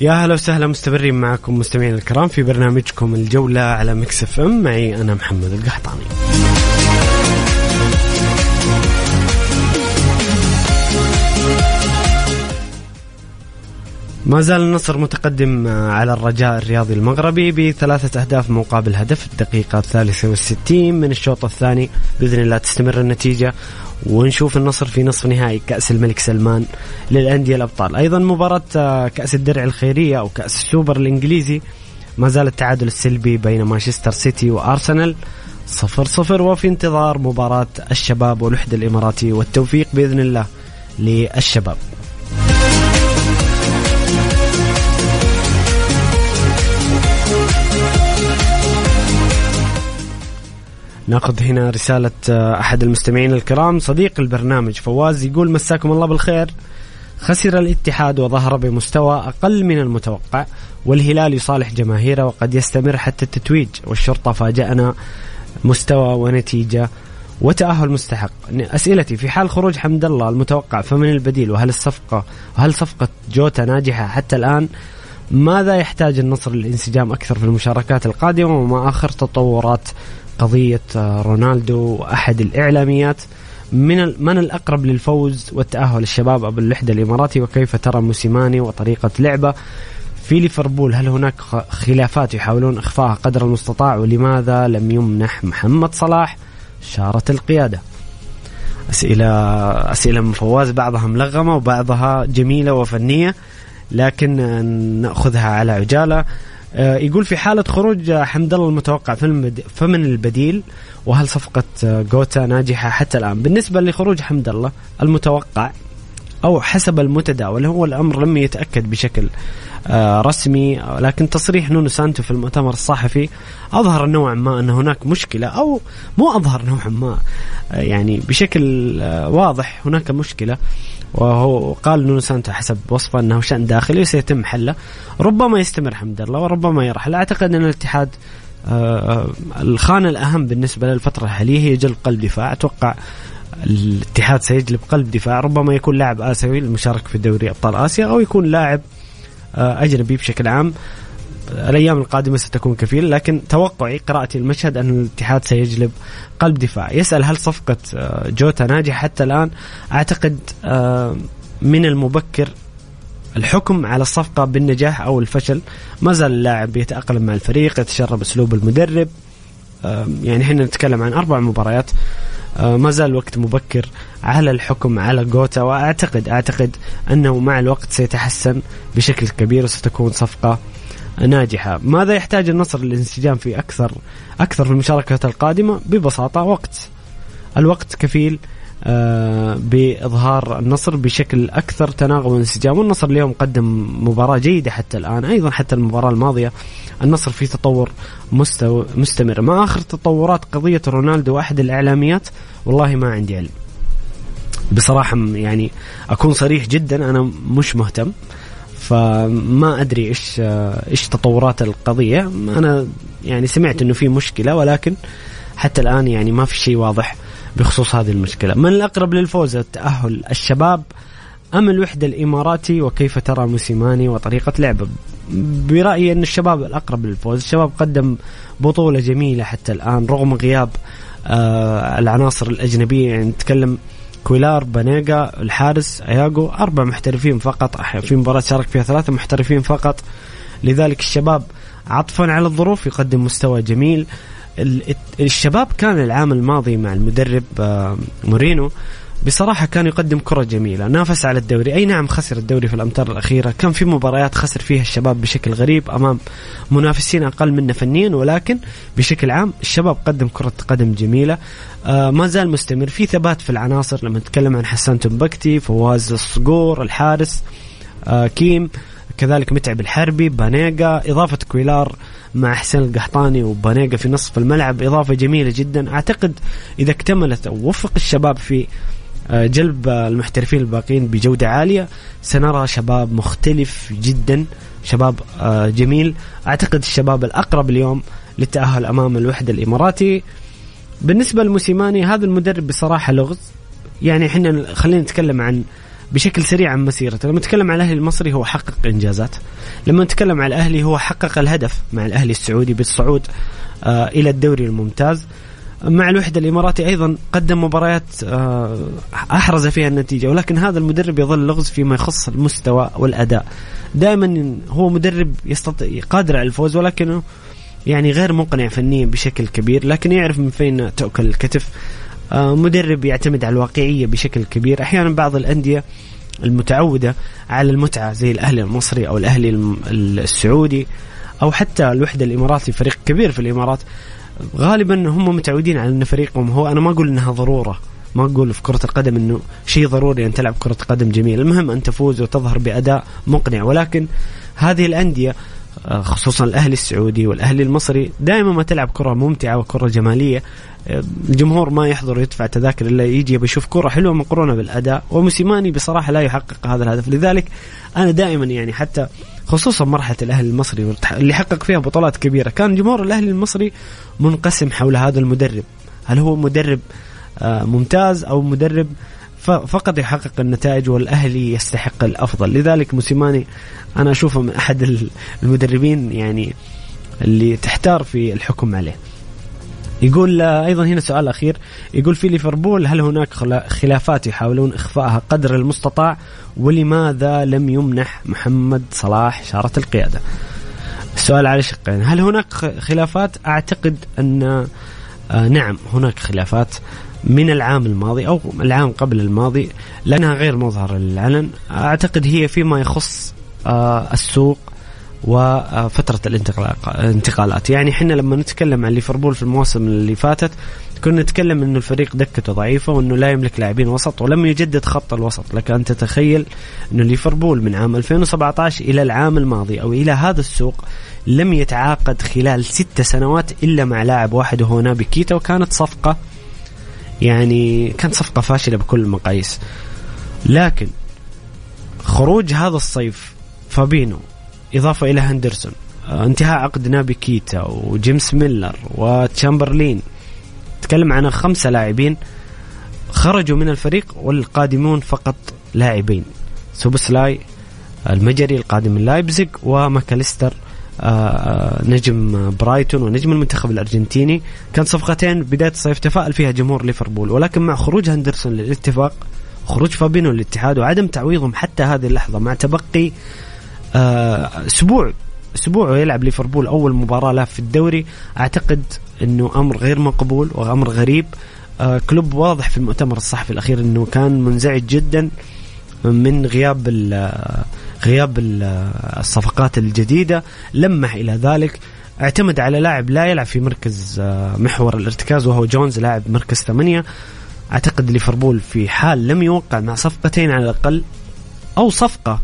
S3: يا هلا وسهلا مستمرين معكم مستمعين الكرام في برنامجكم الجولة على Mix FM. معي أنا محمد القحطاني. ما زال النصر متقدم على الرجاء الرياضي المغربي بثلاثة أهداف مقابل هدف الدقيقة الثالثة والستين من الشوط الثاني. بإذن الله تستمر النتيجة ونشوف النصر في نصف نهائي كأس الملك سلمان للأندية الأبطال. أيضا مباراة آه، كأس الدرع الخيرية أو كأس السوبر الإنجليزي ما زال التعادل السلبي بين مانشستر سيتي وأرسنال. صفر صفر وفي انتظار مباراة الشباب والوحدة الإماراتي والتوفيق بإذن الله للشباب. ناخذ هنا رسالة آه، أحد المستمعين الكرام. صديق البرنامج فواز يقول مساكم الله بالخير. خسر الاتحاد وظهر بمستوى أقل من المتوقع والهلال يصالح جماهيره وقد يستمر حتى التتويج والشرطة فاجأنا مستوى ونتيجة وتأهل مستحق. أسئلتي في حال خروج حمد الله المتوقع فمن البديل؟ وهل الصفقة وهل صفقة جوتا ناجحة حتى الآن؟ ماذا يحتاج النصر للانسجام أكثر في المشاركات القادمة؟ وما آخر تطورات قضية آه، رونالدو أحد الإعلاميات. من من الأقرب للفوز والتأهل الشباب أبو اللحدة الإماراتي؟ وكيف ترى موسيماني وطريقة لعبه في ليفربول؟ هل هناك خلافات يحاولون اخفائها قدر المستطاع؟ ولماذا لم يمنح محمد صلاح شارة القيادة؟ أسئلة أسئلة من فواز بعضها ملغمة وبعضها جميلة وفنية لكن نأخذها على عجالة. آه، يقول في حالة خروج حمد الله المتوقع فمن البديل وهل صفقة جوتا ناجحة حتى الآن؟ بالنسبة لخروج حمد الله المتوقع أو حسب المتداول هو الأمر لم يتأكد بشكل آه، رسمي لكن تصريح نونو سانتو في المؤتمر الصحفي أظهر نوعا ما أن هناك مشكلة أو مو أظهر نوعا ما آه، يعني بشكل آه، واضح هناك مشكلة. وهو قال نونو سانتو حسب وصفه أنه شأن داخلي وسيتم حله. ربما يستمر حمد الله وربما يرحل أعتقد أن الاتحاد الخانة الأهم بالنسبة للفترة الحالية هي جلب قلب دفاع. أتوقع الاتحاد سيجلب قلب دفاع. ربما يكون لاعب آسيوي المشارك في دوري أبطال آسيا أو يكون لاعب آه، أجنبي بشكل عام. الأيام القادمة ستكون كفيلة لكن توقعي قراءتي المشهد أن الاتحاد سيجلب قلب دفاع. يسأل هل صفقة آه، جوتا ناجحة؟ حتى الآن أعتقد آه، من المبكر الحكم على الصفقة بالنجاح أو الفشل. ما زال اللاعب يتأقلم مع الفريق يتشرب أسلوب المدرب. يعني إحنا نتكلم عن أربع مباريات. ما زال وقت مبكر على الحكم على جوتا واعتقد أعتقد أنه مع الوقت سيتحسن بشكل كبير وستكون صفقة ناجحة، ماذا يحتاج النصر للانسجام في أكثر أكثر في المشاركات القادمة؟ ببساطة وقت. الوقت كفيل آه، بإظهار النصر بشكل أكثر تناغم وانسجام. والنصر اليوم قدم مباراة جيدة حتى الآن أيضا حتى المباراة الماضية. النصر في تطور مستو مستمر. ما آخر تطورات قضية رونالدو وأحد الإعلاميات والله ما عندي علم. بصراحة يعني أكون صريح جدا أنا مش مهتم. فما أدري إيش إيش تطورات القضية. أنا يعني سمعت إنه في مشكلة ولكن حتى الآن يعني ما في شيء واضح. بخصوص هذه المشكلة. من الأقرب للفوز التأهل الشباب أم الوحدة الإماراتي وكيف ترى موسيماني وطريقة لعبه؟ برأيي أن الشباب الأقرب للفوز الشباب قدم بطولة جميلة حتى الآن رغم غياب آه العناصر الأجنبية يعني نتكلم كويلار بانيجا الحارس اياجو أربع محترفين فقط في مباراة شارك فيها ثلاثة محترفين فقط. لذلك الشباب عطفا على الظروف يقدم مستوى جميل. الشباب كان العام الماضي مع المدرب آه، مورينو بصراحة كان يقدم كرة جميلة نافس على الدوري. أي نعم خسر الدوري في الأمتار الأخيرة. كان في مباريات خسر فيها الشباب بشكل غريب أمام منافسين أقل منه فنيا ولكن بشكل عام الشباب قدم كرة قدم جميلة. آه ما زال مستمر. في ثبات في العناصر لما نتكلم عن حسان تنبكتي فواز الصقور الحارس آه كيم. كذلك متعب الحربي بانيجا إضافة كويلار مع حسين القحطاني وبانيجا في نصف الملعب إضافة جميلة جدا. أعتقد إذا اكتملت أو وفق الشباب في آه، جلب المحترفين الباقيين بجودة عالية سنرى شباب مختلف جدا شباب آه، جميل. أعتقد الشباب الأقرب اليوم للتأهل أمام الوحدة الإماراتي. بالنسبة لموسيماني هذا المدرب بصراحة لغز. يعني إحنا خلينا نتكلم عن بشكل سريع عن مسيرته. لما نتكلم عن الأهلي المصري هو حقق إنجازات. لما نتكلم عن الأهلي هو حقق الهدف مع الأهلي السعودي بالصعود آه إلى الدوري الممتاز. مع الوحدة الإماراتي أيضا قدم مباريات آه أحرز فيها النتيجة. ولكن هذا المدرب يظل لغز فيما يخص المستوى والأداء. دائما هو مدرب يستطيع قادر على الفوز ولكنه يعني غير مقنع فنيا بشكل كبير. لكن يعرف من فين تؤكل الكتف. مدرب يعتمد على الواقعية بشكل كبير. أحيانا بعض الأندية المتعودة على المتعة زي الأهلي المصري أو الأهلي السعودي أو حتى الوحدة الإماراتي. فريق كبير في الإمارات. غالبا هم متعودين على أن فريقهم هو أنا ما أقول أنها ضرورة. ما أقول في كرة القدم أنه شيء ضروري أن تلعب كرة قدم جميل المهم أن تفوز وتظهر بأداء مقنع. ولكن هذه الأندية آه، خصوصا الأهلي السعودي والأهلي المصري دائما ما تلعب كرة ممتعة وكرة جمالية. آه، الجمهور ما يحضر ويدفع تذاكر إلا يجي يبي يشوف كرة حلوة مقرونة بالأداء وموسيماني بصراحة لا يحقق هذا الهدف. لذلك أنا دائما يعني حتى خصوصا مرحلة الأهلي المصري اللي حقق فيها بطولات كبيرة كان جمهور الأهلي المصري منقسم حول هذا المدرب. هل هو مدرب آه، ممتاز أو مدرب فقط يحقق النتائج والأهلي يستحق الأفضل. لذلك موسيماني أنا أشوفه من أحد المدربين يعني اللي تحتار في الحكم عليه. يقول آه، أيضا هنا سؤال أخير. يقول في ليفربول هل هناك خلافات يحاولون اخفائها قدر المستطاع؟ ولماذا لم يمنح محمد صلاح شاره القيادة؟ السؤال على شقين. هل هناك خلافات؟ أعتقد أن آه نعم هناك خلافات. من العام الماضي أو العام قبل الماضي لأنها غير مظهر للعلن. أعتقد هي فيما يخص آه السوق وفترة الانتقالات يعني إحنا لما نتكلم عن ليفربول في المواسم اللي فاتت كنا نتكلم إنه الفريق دكته ضعيفة وإنه لا يملك لاعبين وسط ولم يجدد خط الوسط. لك أن تتخيل إنه ليفربول من عام 2017 إلى العام الماضي أو إلى هذا السوق لم يتعاقد خلال ست سنوات إلا مع لاعب واحد وهو نابي كيتا وكانت صفقة يعني كانت صفقة فاشلة بكل المقاييس. لكن خروج هذا الصيف فابينو إضافة إلى هندرسون آه، انتهاء عقد نابي كيتا وجيمس ميلنر وتشامبرلين تكلم عن خمسة لاعبين خرجوا من الفريق والقادمون فقط لاعبين سوبسلاي المجري القادم من لايبزيغ وماكاليستر نجم برايتون ونجم المنتخب الأرجنتيني. كان صفقتين بداية الصيف تفائل فيها جمهور ليفربول ولكن مع خروج هندرسون للاتفاق خروج فابينو للاتحاد وعدم تعويضهم حتى هذه اللحظة مع تبقي آه، أسبوع أسبوع ويلعب ليفربول أول مباراة له في الدوري. أعتقد إنه أمر غير مقبول وأمر غريب. آه، كلوب واضح في المؤتمر الصحفي الأخير إنه كان منزعج جدا من غياب غياب الصفقات الجديدة. لمح إلى ذلك. اعتمد على لاعب لا يلعب في مركز آه، محور الارتكاز وهو جونز لاعب مركز ثمانية. أعتقد ليفربول في حال لم يوقع مع صفقتين على الأقل أو صفقة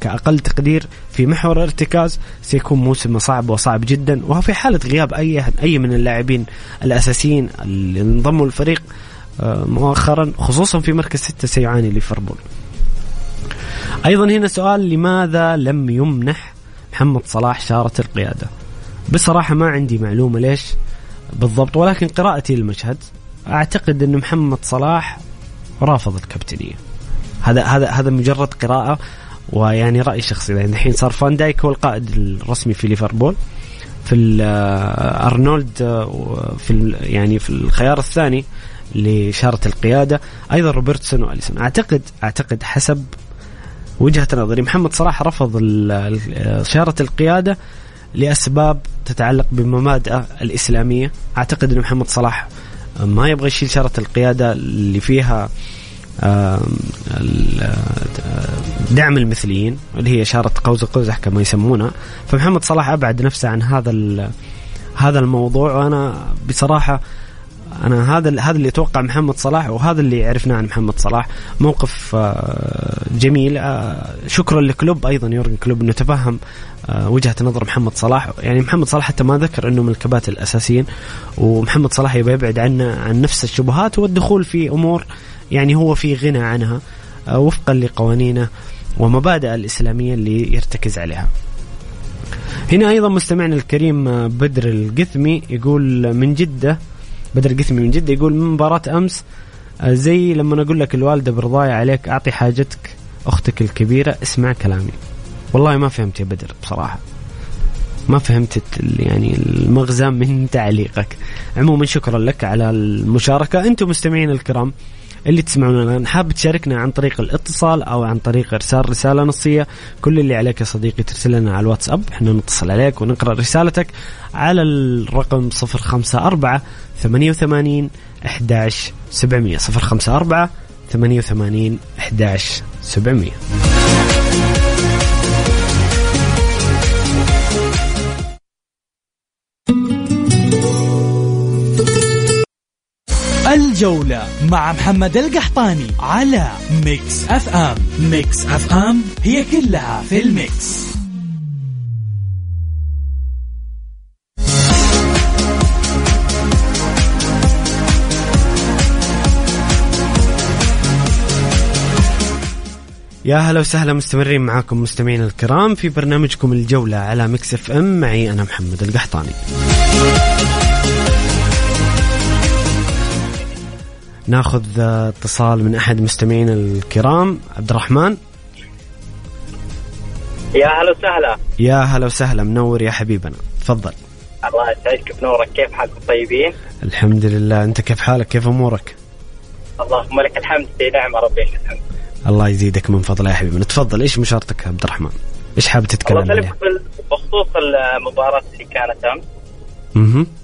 S3: كأقل تقدير في محور ارتكاز سيكون موسم صعب وصعب جدا. وفي حالة غياب أي أي من اللاعبين الأساسيين اللي انضموا للفريق آه، مؤخرا خصوصا في مركز ستة سيعاني ليفربول. أيضا هنا سؤال لماذا لم يمنح محمد صلاح شارة القيادة؟ بصراحة ما عندي معلومة ليش بالضبط ولكن قراءتي للمشهد أعتقد أن محمد صلاح رافض الكابتنية. هذا هذا هذا مجرد قراءة ويعني راي شخصي يعني الحين صار فان دايك هو القائد الرسمي في ليفربول في آه، أرنولد آه، في يعني في الخيار الثاني لشارة القيادة. أيضا روبرتسون وأليسون. أعتقد أعتقد حسب وجهة نظري. محمد صلاح رفض شارة القيادة لأسباب تتعلق بمبادئه الإسلامية. أعتقد أن محمد صلاح ما يبغى يشيل شارة القيادة اللي فيها دعم المثليين اللي هي شارة قوس قزح كما يسمونها فمحمد صلاح أبعد نفسه عن هذا هذا الموضوع. وأنا بصراحة أنا هذا هذا اللي أتوقع محمد صلاح وهذا اللي عرفناه عن محمد صلاح. موقف آه، جميل. آه، شكرا لكلوب أيضا يورجن كلوب انه تفهم آه، وجهة نظر محمد صلاح. يعني محمد صلاح حتى ما ذكر إنه من الكباتن الأساسيين ومحمد صلاح يبغى يبعد عن عن نفس الشبهات والدخول في أمور يعني هو في غنى عنها وفقا لقوانينه ومبادئ الإسلامية اللي يرتكز عليها. هنا أيضا مستمعنا الكريم بدر القثمي يقول من جدة بدر القثمي من جدة يقول من مباراة أمس آه، زي لما أقول لك الوالدة برضاية عليك أعطي حاجتك أختك الكبيرة اسمع كلامي. والله ما فهمت يا بدر بصراحة. ما فهمت يعني المغزى من [laughs] تعليقك. عموما شكرا لك على المشاركة. أنتم مستمعين الكرام اللي تسمعونا. الان حاب تشاركنا عن طريق الاتصال أو عن طريق إرسال رسالة نصية كل اللي عليك يا صديقي ترسل لنا على الواتساب. إحنا نتصل عليك ونقرأ رسالتك على الرقم 054 88 11 700 054 88 11 700
S1: الجولة مع محمد القحطاني على Mix FM. Mix FM هي كلها في ال mix.
S3: يا هلا وسهلا مستمرين معاكم مستمعين الكرام في برنامجكم الجولة على Mix FM. معي أنا محمد القحطاني. ناخذ اتصال من أحد مستمعينا الكرام. عبد الرحمن
S5: يا هلا وسهلا.
S3: يا هلا وسهلا. منور يا حبيبنا. تفضل.
S5: الله يسعدك. بنورك. كيف حالكم طيبين؟
S3: الحمد لله. أنت كيف حالك؟ كيف أمورك؟
S5: اللهم لك الحمد. في نعمة ربي الحمد؟
S3: الله يزيدك من فضله يا حبيبي تفضل. إيش مشارتك عبد الرحمن إيش حابب تتكلم
S5: يسلمك بخصوص المباراة اللي كانت أمس.
S3: أها
S5: آه،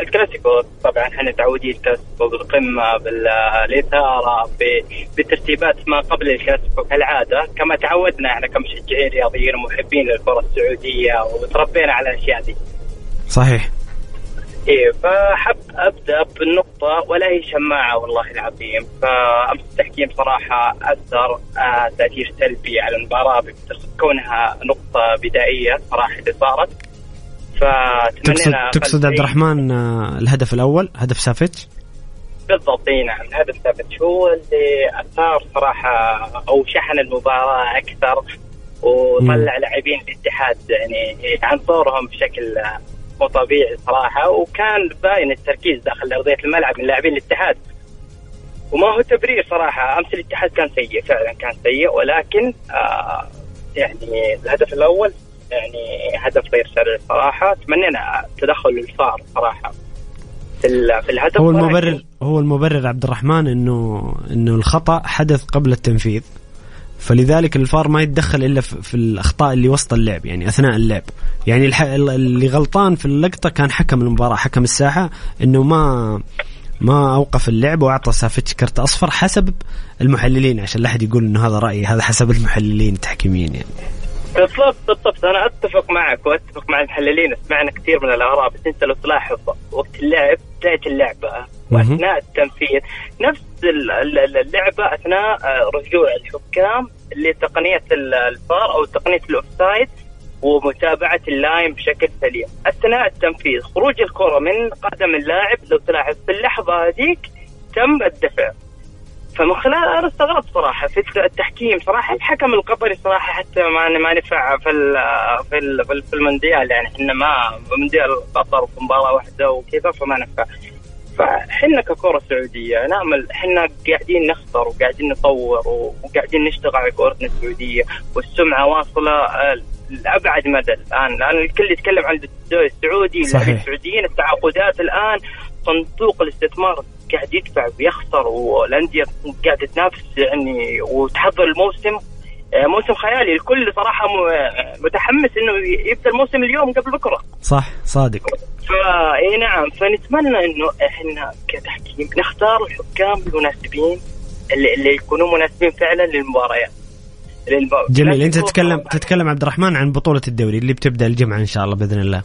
S5: الكلاسيكو طبعا إحنا متعودين الكلاسيكو بالقمة بالإثارة بترتيبات ما قبل الكلاسيكو كالعادة كما تعودنا إحنا كمشجعين رياضيين ومحبين للكرة السعودية وتربينا على الأشياء دي.
S3: صحيح.
S5: إيه فحب أبدأ بالنقطة ولا هي شماعة والله العظيم. فأمس التحكيم صراحة أثر آه تأثير سلبي على المباراة كونها نقطة بدائية صراحة اللي صارت.
S3: تقصد تقصد عبد الرحمن آه، الهدف الأول هدف سافيتش؟
S5: بالضبط إي نعم هذا ثابت هو اللي أثار صراحة أو شحن المباراة أكثر وطلع لاعبين الاتحاد يعني عن دورهم بشكل مو طبيعي صراحة وكان باين التركيز داخل أرضية الملعب من لاعبين الاتحاد. وما هو تبرير صراحة أمس الاتحاد كان سيء فعلا كان سيء ولكن آه يعني الهدف الأول يعني هدف غير شرعي صراحة. تمنينا تدخل الفار صراحة. في ال- في الهدف
S3: هو المبرر هو المبرر عبد الرحمن انه إنه الخطأ حدث قبل التنفيذ. فلذلك الفار ما يتدخل إلا في الأخطاء اللي وسط اللعب يعني أثناء اللعب. يعني. اللي غلطان في اللقطة كان حكم المباراة حكم الساحة إنه ما ما أوقف اللعب وأعطى سافيتش كرت أصفر حسب المحللين عشان لا أحد يقول إنه هذا رأيي هذا حسب المحللين التحكيميين يعني.
S5: بالضبط بالضبط. أنا أتفق معك وأتفق مع المحللين سمعنا كثير من الأراء بس أنت لو تلاحظ وقت اللعب بدايه اللعبه وأثناء التنفيذ. نفس ال- ال- اللعبة أثناء آه، رجوع الحكام لتقنية ال- الفار أو تقنية ال offside ومتابعة ال line بشكل سليم. أثناء التنفيذ خروج الكرة من قدم اللاعب لو تلاحظ في اللحظه هذيك تم الدفع. فمن خلال أنا استغربت صراحة. في التحكيم صراحة الحكم القطري صراحة حتى ما ما نفع في ال في ال في ال- في المونديال يعني. إحنا ما مونديال قطر في مباراه واحدة وكذا فما نفع. فحنا ككرة سعوديه نعمل حنا قاعدين نخسر وقاعدين نطور وقاعدين نشتغل على كورتنا السعودية. والسمعة واصلة لأبعد مدى الآن. الان الكل يتكلم عن الدوري السعودي
S3: صحيح.
S5: اللاعبين السعوديين التعاقدات الآن صندوق الاستثمار قاعد يدفع ويخسر والأندية قاعدة تنافس يعني وتحضر الموسم. آه، موسم خيالي. الكل صراحة م- متحمس إنه يبدأ الموسم اليوم قبل بكرة.
S3: صح صادق.
S5: فاي نعم. فنتمنى إنه إحنا كتحكيم نختار الحكام المناسبين اللي, اللي يكونوا مناسبين فعلا للمباريات للم-
S3: جميل.
S5: أنت
S3: تتكلم تتكلم عبد الرحمن عن بطولة الدوري اللي بتبدأ الجمعة إن شاء الله بإذن الله.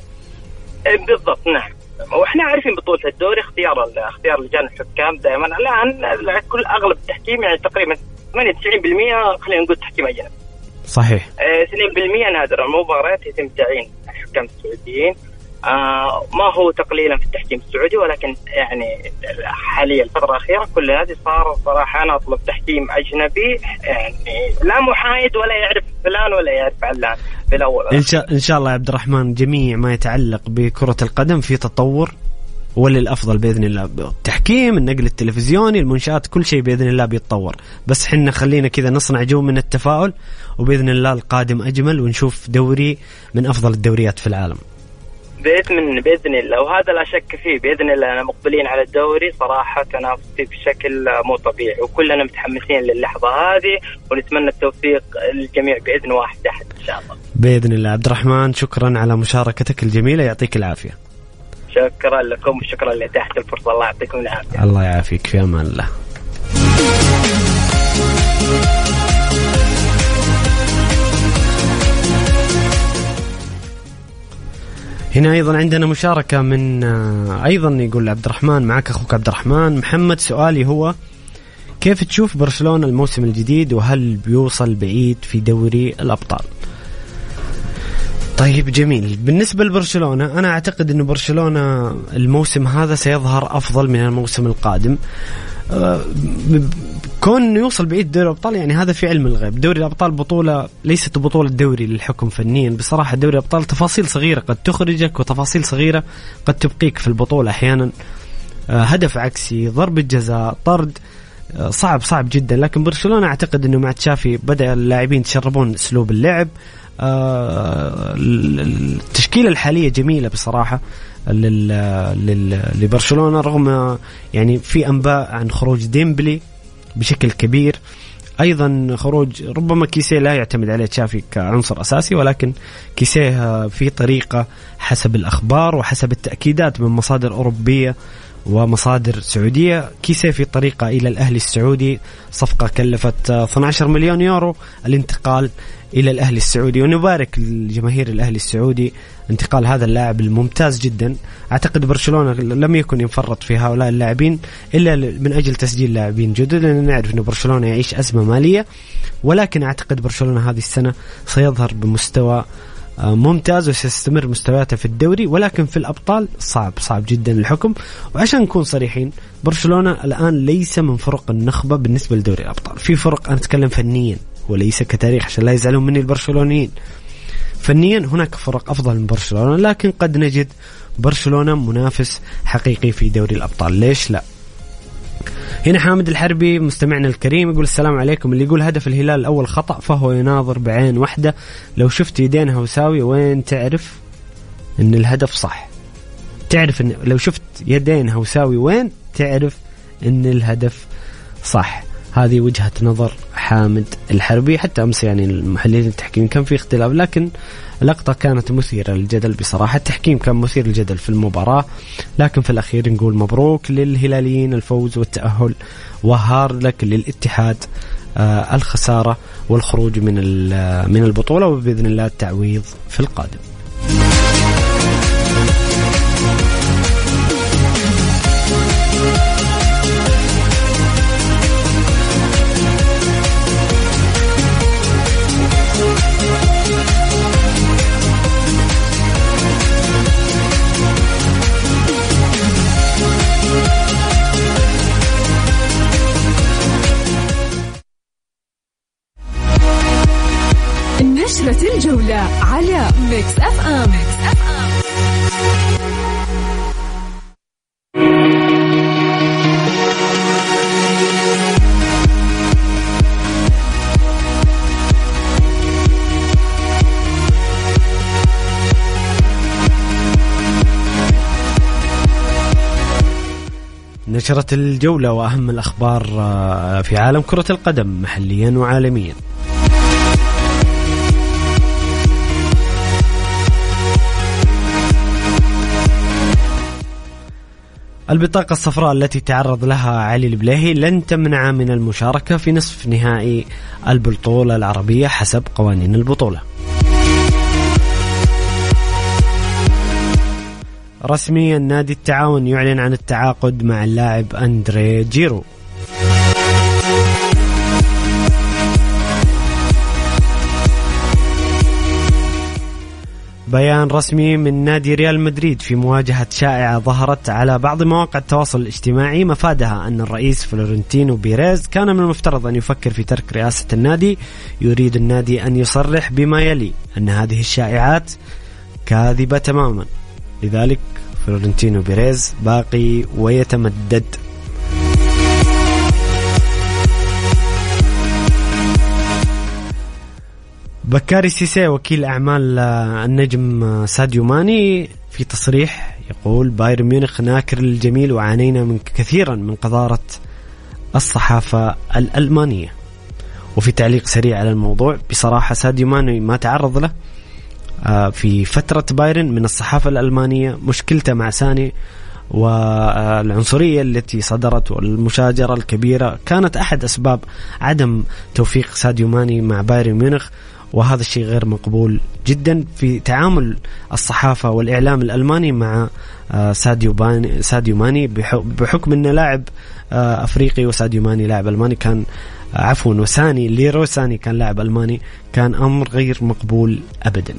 S5: بالضبط. نعم. وإحنا عارفين بطولة الدوري اختيار اختيار لجان الحكام دائما. الآن كل أغلب التحكيم يعني تقريبا 98% خلينا نقول تحكيم أجنبي.
S3: صحيح.
S5: آه، 2% نادرا مباريات يتم تعيين الحكام السعوديين. آه ما هو تقليلا في التحكيم السعودي ولكن يعني حاليا الفترة الأخيرة كل هذه صار صراحة أنا أطلب تحكيم أجنبي يعني لا محايد ولا يعرف فلان ولا يعرف علان. بالاول
S3: إن شاء إن شاء الله يا عبد الرحمن جميع ما يتعلق بكرة القدم في تطور وللأفضل بإذن الله. التحكيم النقل التلفزيوني المنشآت كل شيء بإذن الله بيتطور. بس حنا خلينا كذا نصنع جو من التفاؤل وبإذن الله القادم أجمل ونشوف دوري من أفضل الدوريات في العالم.
S5: باذن بإذن الله. وهذا لا شك فيه. بإذن الله أنا مقبلين على الدوري صراحة. تنافسي بشكل مو طبيعي. وكلنا متحمسين للحظة هذه. ونتمنى التوفيق للجميع بإذن واحد أحد إن شاء الله.
S3: بإذن الله. عبد الرحمن شكرا على مشاركتك الجميلة. يعطيك العافية.
S5: شكرا لكم وشكرا لإتاحة الفرصة. الله يعطيكم العافية.
S3: الله يعافيك. في أمان الله. هنا أيضا عندنا مشاركة من آه، أيضا يقول عبد الرحمن معك أخوك عبد الرحمن محمد سؤالي هو كيف تشوف برشلونة الموسم الجديد؟ وهل بيوصل بعيد في دوري الأبطال؟ طيب جميل. بالنسبة لبرشلونة أنا أعتقد أن برشلونة الموسم هذا سيظهر أفضل من الموسم القادم. كون إنه يوصل بعيد دوري الأبطال يعني هذا في علم الغيب، دوري الأبطال بطولة ليست بطولة دوري للحكم فنيا، بصراحة دوري الأبطال تفاصيل صغيرة قد تخرجك وتفاصيل صغيرة قد تبقيك في البطولة أحيانا. آه، هدف عكسي، ضربة جزاء، طرد آه، صعب صعب جدا. لكن برشلونة أعتقد إنه مع تشافي بدأ اللاعبين يتشربون أسلوب اللعب. آه، التشكيلة الحالية جميلة بصراحة. لبرشلونة رغم يعني في أنباء عن خروج ديمبلي بشكل كبير. أيضا خروج ربما كيسيه لا يعتمد عليه تشافي كعنصر أساسي ولكن كيسيه في طريقة حسب الأخبار وحسب التأكيدات من مصادر أوروبية ومصادر سعودية. كيسي في طريقة إلى الأهلي السعودي صفقة كلفت 12 مليون يورو. الانتقال إلى الأهلي السعودي. ونبارك لجماهير الأهلي السعودي انتقال هذا اللاعب الممتاز جدا. أعتقد برشلونة لم يكن ينفرط في هؤلاء اللاعبين إلا من أجل تسجيل لاعبين جدد. لأن نعرف أن برشلونة يعيش أزمة مالية ولكن أعتقد برشلونة هذه السنة سيظهر بمستوى آه، ممتاز وسيستمر مستوياته في الدوري. ولكن في الأبطال صعب صعب جدا الحكم. وعشان نكون صريحين برشلونة الآن ليس من فرق النخبة بالنسبة لدوري الأبطال. في فرق أنا أتكلم فنيا. وليس كتاريخ عشان لا يزعلون مني البرشلونيين. فنيا هناك فرق أفضل من برشلونة لكن قد نجد برشلونة منافس حقيقي في دوري الأبطال. ليش لا؟ هنا حامد الحربي مستمعنا الكريم يقول السلام عليكم. اللي يقول هدف الهلال الأول خطأ فهو يناظر بعين واحدة. لو شفت يدين هوساوي وين تعرف إن الهدف صح؟ تعرف إن لو شفت يدين هوساوي وين تعرف إن الهدف صح؟ هذه وجهة نظر حامد الحربي حتى أمس يعني المحللين التحكيم كان في اختلاف لكن اللقطة كانت مثيرة للجدل بصراحة. التحكيم كان مثير للجدل في المباراة لكن في الأخير نقول مبروك للهلاليين الفوز والتأهل وهارد لك للاتحاد آه الخسارة والخروج من من البطولة وبإذن الله التعويض في القادم. نشرت الجولة وأهم الأخبار آه، في عالم كرة القدم محليا وعالميا البطاقة الصفراء التي تعرض لها علي البليهي لن تمنع من المشاركة في نصف نهائي البطولة العربية حسب قوانين البطولة. رسميا نادي التعاون يعلن عن التعاقد مع اللاعب أندري جيروتو. بيان رسمي من نادي ريال مدريد في مواجهة شائعة ظهرت على بعض مواقع التواصل الاجتماعي. مفادها أن الرئيس فلورنتينو بيريز كان من المفترض أن يفكر في ترك رئاسة النادي يريد النادي أن يصرح بما يلي أن هذه الشائعات كاذبة تماما. لذلك فلورنتينو بيريز باقي ويتمدد. بكاري سيسي وكيل أعمال آه، النجم ساديو ماني في تصريح يقول بايرن ميونخ ناكر للجميل وعانينا من كثيرا من قذارة الصحافة الألمانية. وفي تعليق سريع على الموضوع بصراحة ساديو ماني ما تعرض له في فترة بايرن من الصحافة الألمانية مشكلته مع ساني والعنصرية التي صدرت والمشاجرة الكبيرة كانت أحد أسباب عدم توفيق ساديو ماني مع بايرن ميونخ وهذا الشيء غير مقبول جدا في تعامل الصحافة والإعلام الألماني مع آه، ساديو باني ساديو ماني بحكم أنه لاعب آه، أفريقي وساديو ماني لاعب ألماني كان آه، عفوا وساني ليرو ساني كان لاعب ألماني كان أمر غير مقبول أبدا.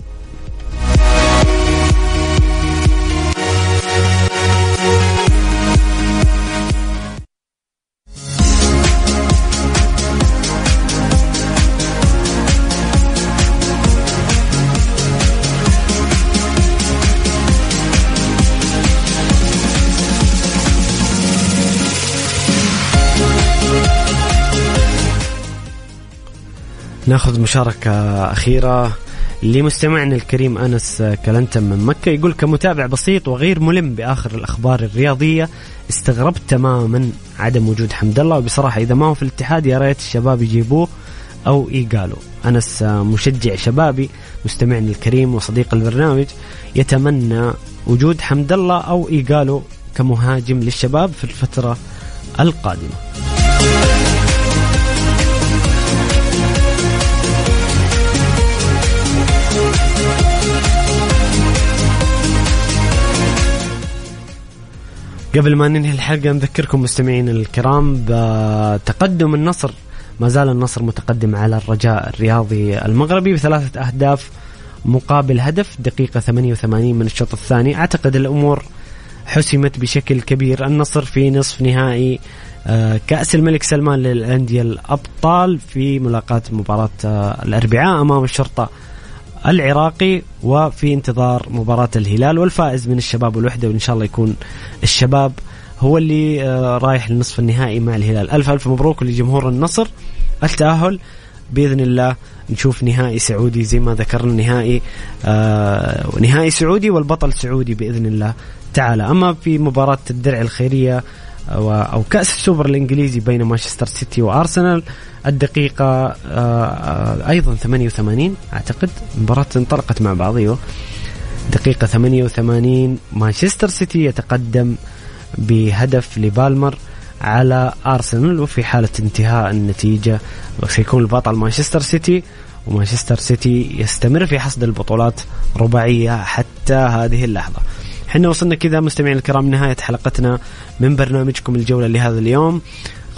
S3: ناخذ مشاركة أخيرة لمستمعنا الكريم أنس كلنتم من مكة. يقول كمتابع بسيط وغير ملم بآخر الأخبار الرياضية استغربت تماما عدم وجود حمد الله. وبصراحة إذا ما هو في الاتحاد يا ريت الشباب يجيبوه أو يقالوا. أنس مشجع شبابي مستمعنا الكريم وصديق البرنامج يتمنى وجود حمد الله أو إيقاله كمهاجم للشباب في الفترة القادمة. قبل ما ننهي الحلقة نذكركم مستمعين الكرام بتقدم النصر. ما زال النصر متقدم على الرجاء الرياضي المغربي بثلاثة أهداف مقابل هدف دقيقة 88 من الشوط الثاني. أعتقد الأمور حسمت بشكل كبير. النصر في نصف نهائي آه، كأس الملك سلمان للأندية الأبطال في ملاقاة مباراة آه، الأربعاء أمام الشرطة العراقي وفي انتظار مباراة الهلال والفائز من الشباب والوحدة وإن شاء الله يكون الشباب هو اللي آه، رايح للنصف النهائي مع الهلال. ألف ألف مبروك لجمهور النصر. التأهل بإذن الله نشوف نهائي سعودي زي ما ذكرنا نهائي آه نهائي سعودي والبطل سعودي بإذن الله تعالى. أما في مباراة الدرع الخيرية أو كأس السوبر الإنجليزي بين مانشستر سيتي وأرسنال الدقيقة آه، أيضا 88 أعتقد مباراة انطلقت مع بعض أيوه. دقيقة 88 مانشستر سيتي يتقدم بهدف لبالمر على أرسنال وفي حالة انتهاء النتيجة سيكون البطل مانشستر سيتي ومانشستر سيتي يستمر في حصد البطولات رباعية حتى هذه اللحظة. حنا وصلنا كذا مستمعين الكرام نهاية حلقتنا من برنامجكم الجولة لهذا اليوم.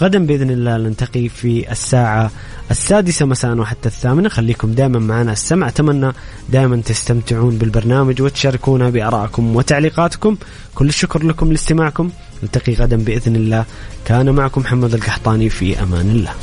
S3: غدا بإذن الله نلتقي في الساعة السادسة مساء وحتى الثامنة. خليكم دائما معنا السمع. أتمنى دائما تستمتعون بالبرنامج وتشاركونا بآرائكم وتعليقاتكم. كل الشكر لكم لاستماعكم. نلتقي غدا بإذن الله. كان معكم محمد القحطاني في أمان الله.